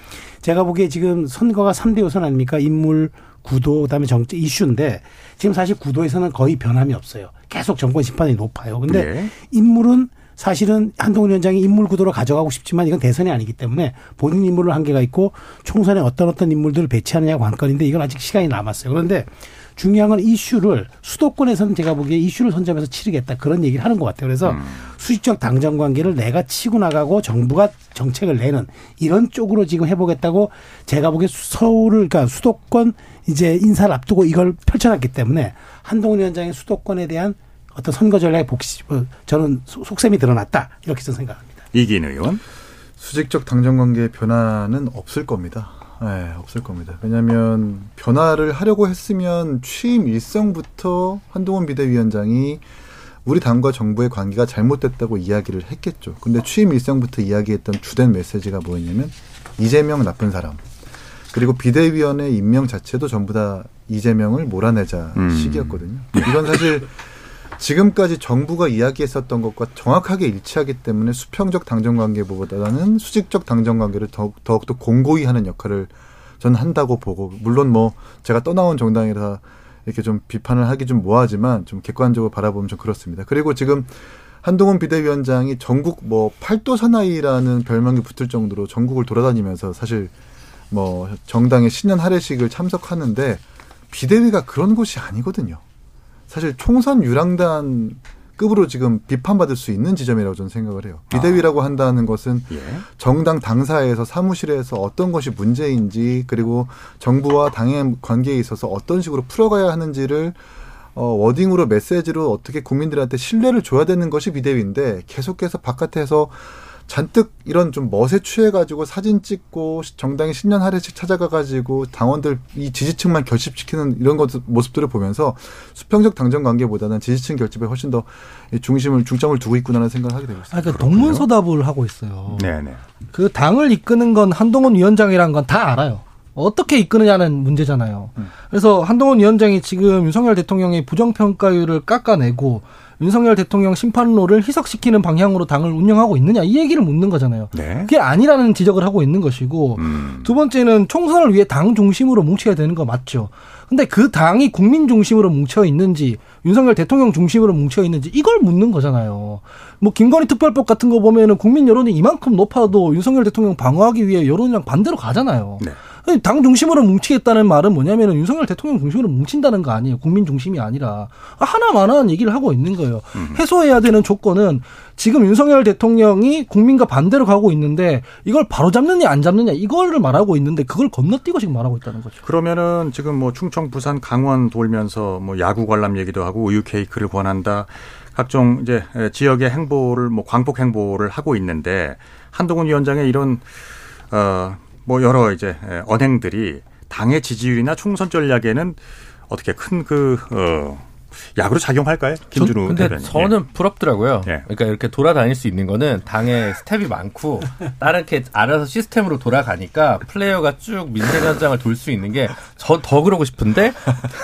제가 보기에 지금 선거가 3대 요선 아닙니까? 인물, 구도, 그다음에 정치 이슈인데 지금 사실 구도에서는 거의 변함이 없어요. 계속 정권 심판이 높아요. 근데 네. 인물은 사실은 한동훈 위원장이 인물 구도로 가져가고 싶지만 이건 대선이 아니기 때문에 본인 인물을 한계가 있고 총선에 어떤 어떤 인물들을 배치하느냐가 관건인데 이건 아직 시간이 남았어요. 그런데 중요한 건 이슈를 수도권에서는 제가 보기에 이슈를 선점해서 치르겠다 그런 얘기를 하는 것 같아요. 그래서 음. 수직적 당정 관계를 내가 치고 나가고 정부가 정책을 내는 이런 쪽으로 지금 해보겠다고 제가 보기에 서울을 그러니까 수도권 이제 인사를 앞두고 이걸 펼쳐놨기 때문에 한동훈 위원장의 수도권에 대한 어떤 선거 전략의 복시 뭐 저는 속셈이 드러났다 이렇게 저는 생각합니다. 이긴 의원 수직적 당정 관계의 변화는 없을 겁니다. 네, 없을 겁니다. 왜냐하면 변화를 하려고 했으면 취임 일성부터 한동훈 비대위원장이 우리 당과 정부의 관계가 잘못됐다고 이야기를 했겠죠. 근데 취임 일성부터 이야기했던 주된 메시지가 뭐였냐면 이재명 나쁜 사람. 그리고 비대위원회 임명 자체도 전부 다 이재명을 몰아내자 음. 시기였거든요. 이건 사실 지금까지 정부가 이야기했었던 것과 정확하게 일치하기 때문에 수평적 당정관계보다는 수직적 당정관계를 더욱, 더욱더 공고히 하는 역할을 저는 한다고 보고 물론 뭐 제가 떠나온 정당이라 이렇게 좀 비판을 하기 좀 뭐하지만 좀 객관적으로 바라보면 좀 그렇습니다. 그리고 지금 한동훈 비대위원장이 전국 뭐 팔도 사나이라는 별명이 붙을 정도로 전국을 돌아다니면서 사실 뭐 정당의 신년 할애식을 참석하는데 비대위가 그런 곳이 아니거든요. 사실 총선 유랑단 급으로 지금 비판받을 수 있는 지점이라고 저는 생각을 해요. 비대위라고 아. 한다는 것은 예. 정당 당사에서 사무실에서 어떤 것이 문제인지 그리고 정부와 당의 관계에 있어서 어떤 식으로 풀어가야 하는지를 어, 워딩으로 메시지로 어떻게 국민들한테 신뢰를 줘야 되는 것이 비대위인데 계속해서 바깥에서 잔뜩 이런 좀 멋에 취해가지고 사진 찍고 정당의 신년 할애식 찾아가가지고 당원들 이 지지층만 결집시키는 이런 것 모습들을 보면서 수평적 당정 관계보다는 지지층 결집에 훨씬 더 중심을 중점을 두고 있구나라는 생각을 하게 되고 있습니다. 아, 그러니까 동문서답을 하고 있어요. 네네. 그 당을 이끄는 건 한동훈 위원장이란 건 다 알아요. 어떻게 이끄느냐는 문제잖아요. 음. 그래서 한동훈 위원장이 지금 윤석열 대통령의 부정평가율을 깎아내고 윤석열 대통령 심판로를 희석시키는 방향으로 당을 운영하고 있느냐 이 얘기를 묻는 거잖아요. 네. 그게 아니라는 지적을 하고 있는 것이고 음. 두 번째는 총선을 위해 당 중심으로 뭉쳐야 되는 거 맞죠. 근데 그 당이 국민 중심으로 뭉쳐 있는지 윤석열 대통령 중심으로 뭉쳐 있는지 이걸 묻는 거잖아요. 뭐 김건희 특별법 같은 거 보면은 국민 여론이 이만큼 높아도 윤석열 대통령 방어하기 위해 여론이랑 반대로 가잖아요. 네. 당 중심으로 뭉치겠다는 말은 뭐냐면 은 윤석열 대통령 중심으로 뭉친다는 거 아니에요. 국민 중심이 아니라 하나만한 얘기를 하고 있는 거예요. 해소해야 되는 조건은 지금 윤석열 대통령이 국민과 반대로 가고 있는데 이걸 바로 잡느냐 안 잡느냐 이거를 말하고 있는데 그걸 건너뛰고 지금 말하고 있다는 거죠. 그러면은 지금 뭐 충청, 부산, 강원 돌면서 뭐 야구 관람 얘기도 하고 우유 케이크를 권한다. 각종 이제 지역의 행보를 뭐 광복 행보를 하고 있는데 한동훈 위원장의 이런 어 뭐 여러 이제 언행들이 당의 지지율이나 총선 전략에는 어떻게 큰 그 어, 약으로 작용할까요? 김준우 근데 대변인. 저는 예. 부럽더라고요. 예. 그러니까 이렇게 돌아다닐 수 있는 거는 당의 스텝이 많고 다른 게 알아서 시스템으로 돌아가니까 플레이어가 쭉 민생 현장을 돌 수 있는 게 저 더 그러고 싶은데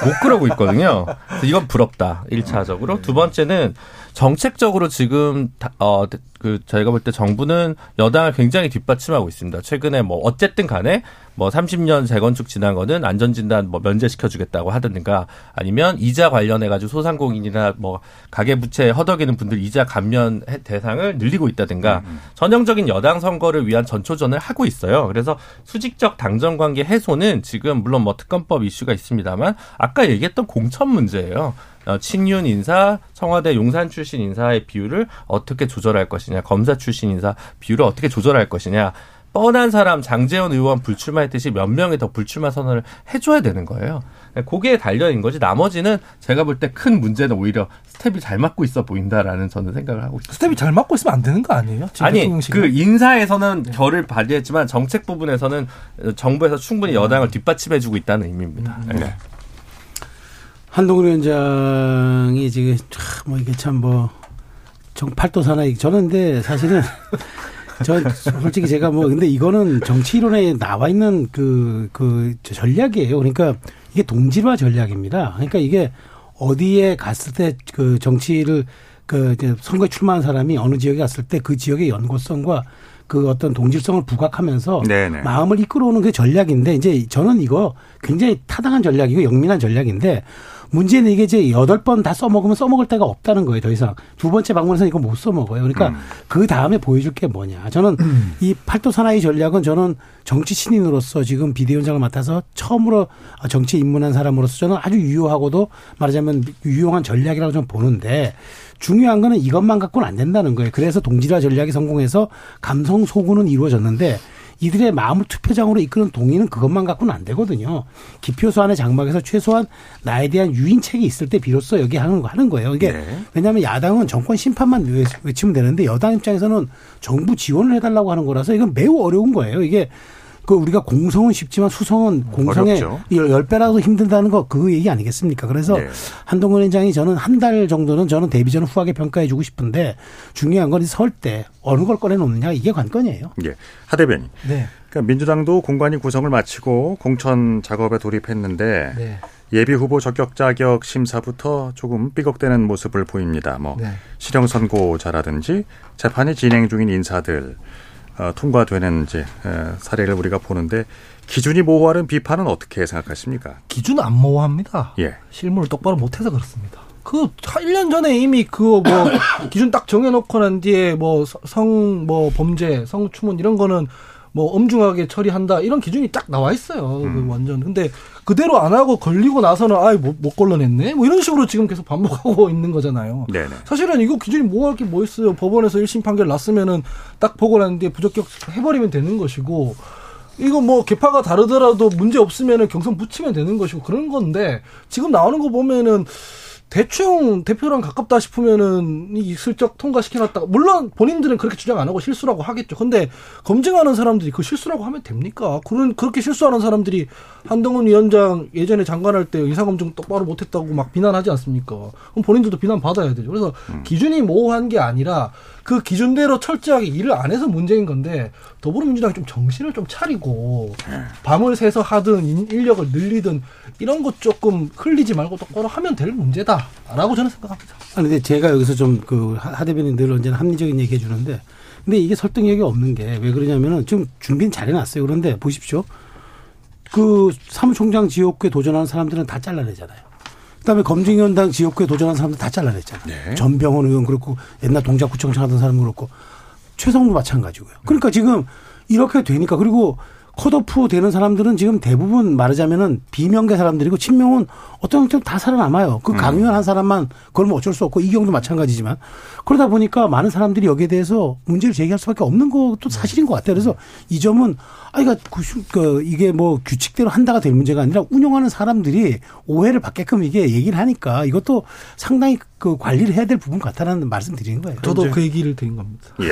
못 그러고 있거든요. 이건 부럽다. 1차적으로. 두 번째는 정책적으로 지금 어 그 저희가 볼 때 정부는 여당을 굉장히 뒷받침하고 있습니다. 최근에 뭐 어쨌든 간에 뭐 30년 재건축 지난 거는 안전진단 뭐 면제시켜 주겠다고 하든가 아니면 이자 관련해 가지고 소상공인이나 뭐 가계부채 허덕이는 분들 이자 감면 대상을 늘리고 있다든가 음, 음. 전형적인 여당 선거를 위한 전초전을 하고 있어요. 그래서 수직적 당정 관계 해소는 지금 물론 뭐 특검법 이슈가 있습니다만 아까 얘기했던 공천 문제예요. 어, 친윤 인사, 청와대 용산 출신 인사의 비율을 어떻게 조절할 것이냐, 검사 출신 인사 비율을 어떻게 조절할 것이냐. 뻔한 사람 장제원 의원 불출마했듯이 몇 명이 더 불출마 선언을 해줘야 되는 거예요. 거기에 달려있는 거지 나머지는 제가 볼 때 큰 문제는 오히려 스텝이 잘 맞고 있어 보인다라는 저는 생각을 하고 있습니다. 스텝이 잘 맞고 있으면 안 되는 거 아니에요? 아니 그 인사에서는 네. 결을 발휘했지만 정책 부분에서는 정부에서 충분히 여당을 뒷받침해주고 있다는 의미입니다. 음. 네. 한동훈 위원장이 지금 뭐 이게 참뭐 팔도 사나이 저는 근데 사실은 저 솔직히 제가 뭐 근데 이거는 정치 이론에 나와 있는 그, 그 전략이에요. 그러니까 이게 동질화 전략입니다. 그러니까 이게 어디에 갔을 때 그 정치를 그 선거에 출마한 사람이 어느 지역에 갔을 때 그 지역의 연고성과 그 어떤 동질성을 부각하면서 네네. 마음을 이끌어오는 그 전략인데 이제 저는 이거 굉장히 타당한 전략이고 영민한 전략인데 문제는 이게 이제 여덟 번 다 써먹으면 써먹을 데가 없다는 거예요, 더 이상. 두 번째 방문에서 이거 못 써먹어요. 그러니까 음. 그 다음에 보여줄 게 뭐냐. 저는 음. 이 팔도 사나이 전략은 저는 정치 신인으로서 지금 비대위원장을 맡아서 처음으로 정치에 입문한 사람으로서 저는 아주 유효하고도 말하자면 유용한 전략이라고 좀 보는데 중요한 거는 이것만 갖고는 안 된다는 거예요. 그래서 동질화 전략이 성공해서 감성 소구는 이루어졌는데 이들의 마음을 투표장으로 이끄는 동의는 그것만 갖고는 안 되거든요. 기표수 안에 장막에서 최소한 나에 대한 유인책이 있을 때 비로소 여기 하는 거 하는 거예요. 이게 네. 왜냐하면 야당은 정권 심판만 외치면 되는데 여당 입장에서는 정부 지원을 해달라고 하는 거라서 이건 매우 어려운 거예요. 이게 그 우리가 공성은 쉽지만 수성은 공성의 열 배라도 힘들다는 거 그 얘기 아니겠습니까? 그래서 네. 한동훈 위원장이 저는 한 달 정도는 저는 데뷔전을 후하게 평가해 주고 싶은데 중요한 건 설 때 어느 걸 꺼내 놓느냐 이게 관건이에요. 예. 하 대변인. 네. 그러니까 민주당도 공관위 구성을 마치고 공천 작업에 돌입했는데 네. 예비 후보 적격 자격 심사부터 조금 삐걱대는 모습을 보입니다. 뭐 네. 실형 선고자라든지 재판이 진행 중인 인사들 어, 통과되는 이제 사례를 우리가 보는데 기준이 모호하는 비판은 어떻게 생각하십니까? 기준 안 모호합니다. 예. 실무를 똑바로 못해서 그렇습니다. 그 1년 전에 이미 그 뭐 기준 딱 정해놓고 난 뒤에 뭐 성뭐 뭐 범죄, 성추문 이런 거는 뭐 엄중하게 처리한다 이런 기준이 딱 나와 있어요. 그 음. 그 완전. 근데 그대로 안 하고 걸리고 나서는 아이 못, 못 걸러냈네. 뭐 이런 식으로 지금 계속 반복하고 있는 거잖아요. 네네. 사실은 이거 기준이 뭐할 게 뭐 있어요. 법원에서 1심 판결 났으면은 딱 보고 난 뒤에 부적격 해버리면 되는 것이고 이거 뭐 개파가 다르더라도 문제 없으면은 경선 붙이면 되는 것이고 그런 건데 지금 나오는 거 보면은 대충 대표랑 가깝다 싶으면은 이 슬쩍 통과시켜놨다가 물론 본인들은 그렇게 주장 안 하고 실수라고 하겠죠. 근데 검증하는 사람들이 그 실수라고 하면 됩니까? 그런 그렇게 실수하는 사람들이 한동훈 위원장 예전에 장관할 때 의사 검증 똑바로 못했다고 막 비난하지 않습니까? 그럼 본인들도 비난 받아야 되죠. 그래서 음. 기준이 모호한 게 아니라 그 기준대로 철저하게 일을 안 해서 문제인 건데 더불어민주당이 좀 정신을 좀 차리고 밤을 새서 하든 인력을 늘리든 이런 것 조금 흘리지 말고 똑바로 하면 될 문제다라고 저는 생각합니다. 아니 근데 제가 여기서 좀 그 하대변인 늘 언제나 합리적인 얘기 해주는데 근데 이게 설득력이 없는 게 왜 그러냐면은 좀 준비는 잘 해놨어요. 그런데 보십시오. 그 사무총장 지역구에 도전하는 사람들은 다 잘라내잖아요. 그다음에 검증위원장 지역구에 도전한 사람들 다 잘라냈잖아요. 네. 전병헌 의원 그렇고 옛날 동작구청장 하던 사람 그렇고 최성도 마찬가지고요. 그러니까 지금 이렇게 되니까 그리고 컷오프 되는 사람들은 지금 대부분 말하자면은 비명계 사람들이고 친명은 어떤 형태로 다 살아남아요. 그 음. 강요한 한 사람만 그러면 어쩔 수 없고 이경도 마찬가지지만 그러다 보니까 많은 사람들이 여기에 대해서 문제를 제기할 수밖에 없는 것도 사실인 것 같아요. 그래서 이 점은 아, 이가 그, 그, 이게 뭐 규칙대로 한다가 될 문제가 아니라 운영하는 사람들이 오해를 받게끔 이게 얘기를 하니까 이것도 상당히 그 관리를 해야 될 부분 같다라는 말씀 드리는 거예요. 저도 그 얘기를 드린 겁니다. 예.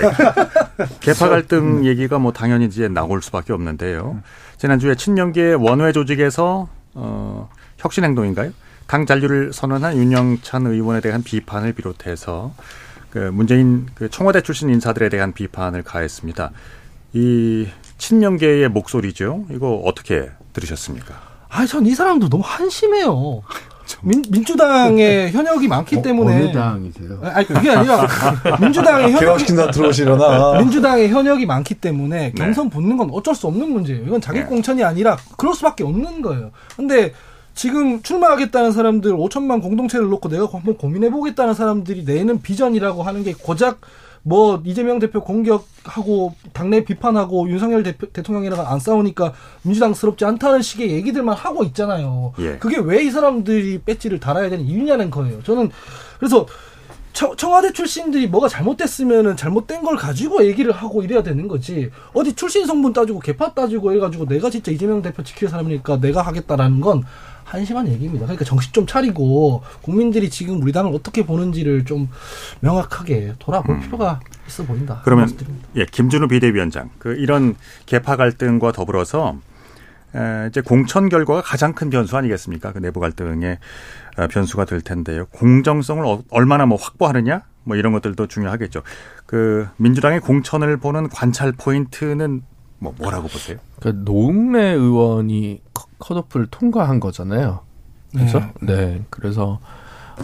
개파 갈등 얘기가 뭐 당연히 이제 나올 수밖에 없는데요. 지난주에 친명계 원외 조직에서 어, 혁신 행동인가요? 당 잔류를 선언한 윤영찬 의원에 대한 비판을 비롯해서 그 문재인 그 청와대 출신 인사들에 대한 비판을 가했습니다. 이 친명계의 목소리죠. 이거 어떻게 들으셨습니까? 아, 전 이 사람도 너무 한심해요. 민, 민주당의 현역이 많기 어, 때문에 어느 당이세요? 아니 그게 아니라 민주당의 현역이 들어오시려나 민주당의 현역이 많기 때문에 네. 경선 붙는 건 어쩔 수 없는 문제예요. 이건 자기 네. 공천이 아니라 그럴 수밖에 없는 거예요. 근데 지금 출마하겠다는 사람들 5천만 공동체를 놓고 내가 한번 고민해 보겠다는 사람들이 내는 비전이라고 하는 게 고작 뭐 이재명 대표 공격하고 당내 비판하고 윤석열 대표, 대통령이랑 안 싸우니까 민주당스럽지 않다는 식의 얘기들만 하고 있잖아요. 예. 그게 왜 이 사람들이 배지를 달아야 되는 이유냐는 거예요. 저는 그래서 청와대 출신들이 뭐가 잘못됐으면은 잘못된 걸 가지고 얘기를 하고 이래야 되는 거지. 어디 출신 성분 따지고 개파 따지고 해가지고 내가 진짜 이재명 대표 지킬 사람이니까 내가 하겠다라는 건 한심한 얘기입니다. 그러니까 정신 좀 차리고 국민들이 지금 우리 당을 어떻게 보는지를 좀 명확하게 돌아볼 음. 필요가 있어 보인다. 그러면 예, 김준우 비대위원장 그 이런 개파 갈등과 더불어서 에, 이제 공천 결과가 가장 큰 변수 아니겠습니까? 그 내부 갈등의 어, 변수가 될 텐데요. 공정성을 어, 얼마나 뭐 확보하느냐 뭐 이런 것들도 중요하겠죠. 그 민주당의 공천을 보는 관찰 포인트는 뭐 뭐라고 보세요? 그 노웅래 의원이 컷오프를 통과한 거잖아요. 그렇죠? 네. 네. 그래서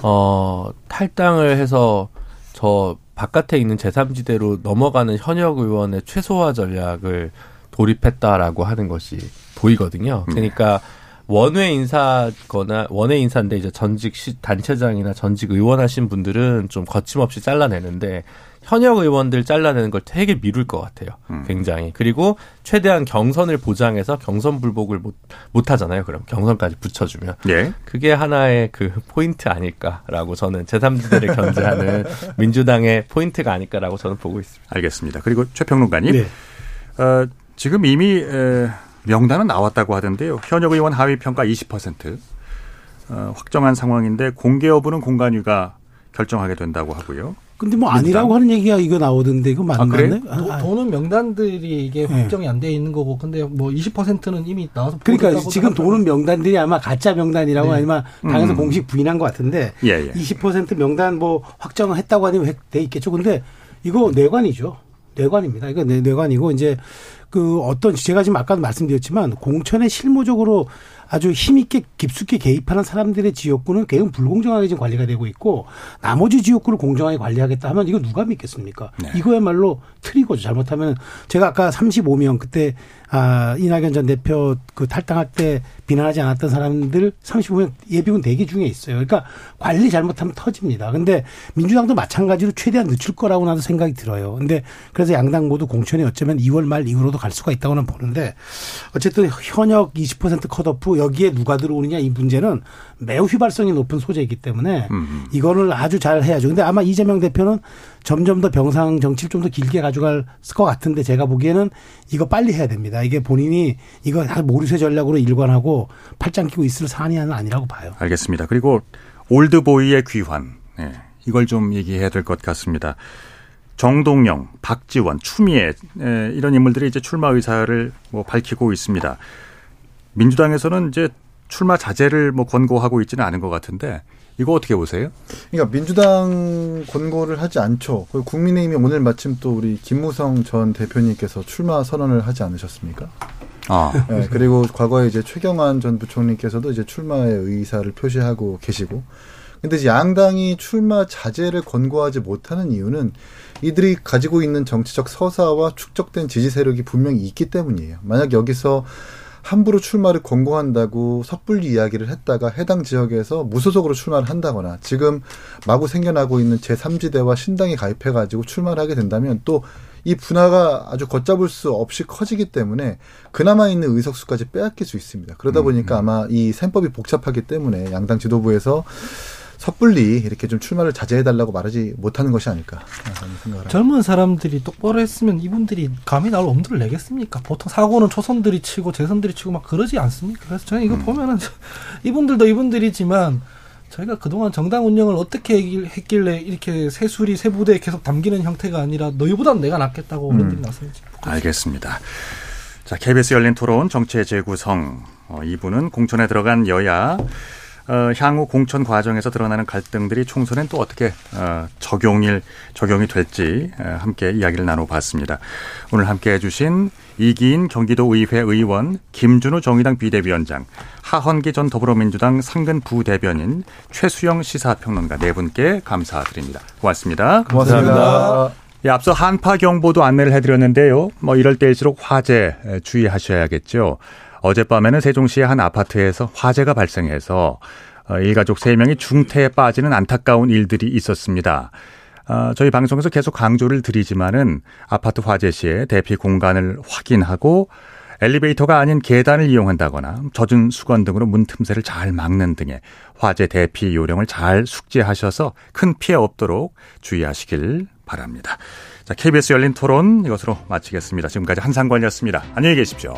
어 탈당을 해서 저 바깥에 있는 제3지대로 넘어가는 현역 의원의 최소화 전략을 돌입했다라고 하는 것이 보이거든요. 음. 그러니까 원외 인사거나 원외 인사인데 이제 전직 단체장이나 전직 의원 하신 분들은 좀 거침없이 잘라내는데 현역 의원들 잘라내는 걸 되게 미룰 것 같아요. 음. 굉장히. 그리고 최대한 경선을 보장해서 경선 불복을 못, 못 하잖아요. 그럼 경선까지 붙여주면. 예. 그게 하나의 그 포인트 아닐까라고 저는 제3지대를 견제하는 민주당의 포인트가 아닐까라고 저는 보고 있습니다. 알겠습니다. 그리고 최평론가님. 네. 어, 지금 이미 에, 명단은 나왔다고 하던데요. 현역 의원 하위 평가 20% 어, 확정한 상황인데 공개 여부는 공간위가 결정하게 된다고 하고요. 근데 뭐 아니라고 하는 얘기가 이거 나오던데 이거 맞, 아, 그래? 맞네? 아, 돈은 명단들이 이게 네. 확정이 안돼 있는 거고 근데 뭐 20%는 이미 나와서 그러니까 지금 돈은 명단들이 아마 가짜 명단이라고 네. 아니면 당에서 음. 공식 부인한 것 같은데 예, 예. 20% 명단 뭐 확정을 했다고 하면 돼 있겠죠. 근데 이거 뇌관이죠. 뇌관입니다. 이거 뇌관이고 이제 그 어떤 제가 지금 아까도 말씀드렸지만 공천에 실무적으로 아주 힘있게 깊숙이 개입하는 사람들의 지역구는 개은 불공정하게 지금 관리가 되고 있고 나머지 지역구를 공정하게 관리하겠다 하면 이거 누가 믿겠습니까? 네. 이거야말로 트리거죠. 잘못하면 제가 아까 35명 그때 아, 이낙연 전 대표 그 탈당할 때 비난하지 않았던 사람들 35명 예비군 대기 중에 있어요. 그러니까 관리 잘못하면 터집니다. 근데 민주당도 마찬가지로 최대한 늦출 거라고 나도 생각이 들어요. 근데 그래서 양당 모두 공천이 어쩌면 2월 말 이후로도 갈 수가 있다고는 보는데 어쨌든 현역 20% 컷오프 여기에 누가 들어오느냐 이 문제는 매우 휘발성이 높은 소재이기 때문에 음. 이거를 아주 잘 해야죠. 근데 아마 이재명 대표는 점점 더 병상 정치를 좀 더 길게 가져갈 것 같은데 제가 보기에는 이거 빨리 해야 됩니다. 이게 본인이 이거 모르쇠 전략으로 일관하고 팔짱 끼고 있을 사안이 아니라고 봐요. 알겠습니다. 그리고 올드보이의 귀환. 네. 이걸 좀 얘기해야 될 것 같습니다. 정동영, 박지원, 추미애 이런 인물들이 이제 출마 의사를 뭐 밝히고 있습니다. 민주당에서는 이제 출마 자제를 뭐 권고하고 있지는 않은 것 같은데 이거 어떻게 보세요? 그러니까 민주당 권고를 하지 않죠. 국민의힘이 오늘 마침 또 우리 김무성 전 대표님께서 출마 선언을 하지 않으셨습니까? 아. 네, 그리고 과거에 이제 최경환 전 부총리께서도 이제 출마의 의사를 표시하고 계시고. 근데 이제 양당이 출마 자제를 권고하지 못하는 이유는 이들이 가지고 있는 정치적 서사와 축적된 지지 세력이 분명히 있기 때문이에요. 만약 여기서 함부로 출마를 권고한다고 섣불리 이야기를 했다가 해당 지역에서 무소속으로 출마를 한다거나 지금 마구 생겨나고 있는 제3지대와 신당에 가입해가지고 출마를 하게 된다면 또 이 분화가 아주 걷잡을 수 없이 커지기 때문에 그나마 있는 의석수까지 빼앗길 수 있습니다. 그러다 음, 보니까 음. 아마 이 셈법이 복잡하기 때문에 양당 지도부에서 섣불리 이렇게 좀 출마를 자제해달라고 말하지 못하는 것이 아닐까 생각을 젊은 사람들이 똑바로 했으면 이분들이 감히 날 엄두를 내겠습니까? 보통 사고는 초선들이 치고 재선들이 치고 막 그러지 않습니까? 그래서 저는 이거 음. 보면은 이분들도 이분들이지만 저희가 그동안 정당 운영을 어떻게 했길래 이렇게 새수리 새부대에 계속 담기는 형태가 아니라 너희보단 내가 낫겠다고 음. 어른들이 나서지. 알겠습니다. 자, KBS 열린 토론 정치의 재구성. 어, 이분은 공천에 들어간 여야 어, 향후 공천 과정에서 드러나는 갈등들이 총선엔 또 어떻게 어, 적용일 적용이 될지 어, 함께 이야기를 나눠봤습니다. 오늘 함께해 주신 이기인 경기도의회 의원, 김준우 정의당 비대위원장, 하헌기 전 더불어민주당 상근 부대변인, 최수영 시사평론가 네 분께 감사드립니다. 고맙습니다. 고맙습니다. 예, 앞서 한파 경보도 안내를 해드렸는데요. 뭐 이럴 때일수록 화재 주의하셔야겠죠. 어젯밤에는 세종시의 한 아파트에서 화재가 발생해서 어, 일가족 3명이 중태에 빠지는 안타까운 일들이 있었습니다. 어, 저희 방송에서 계속 강조를 드리지만은 아파트 화재 시에 대피 공간을 확인하고 엘리베이터가 아닌 계단을 이용한다거나 젖은 수건 등으로 문 틈새를 잘 막는 등의 화재 대피 요령을 잘 숙지하셔서 큰 피해 없도록 주의하시길 바랍니다. 자, KBS 열린 토론 이것으로 마치겠습니다. 지금까지 한상관이었습니다. 안녕히 계십시오.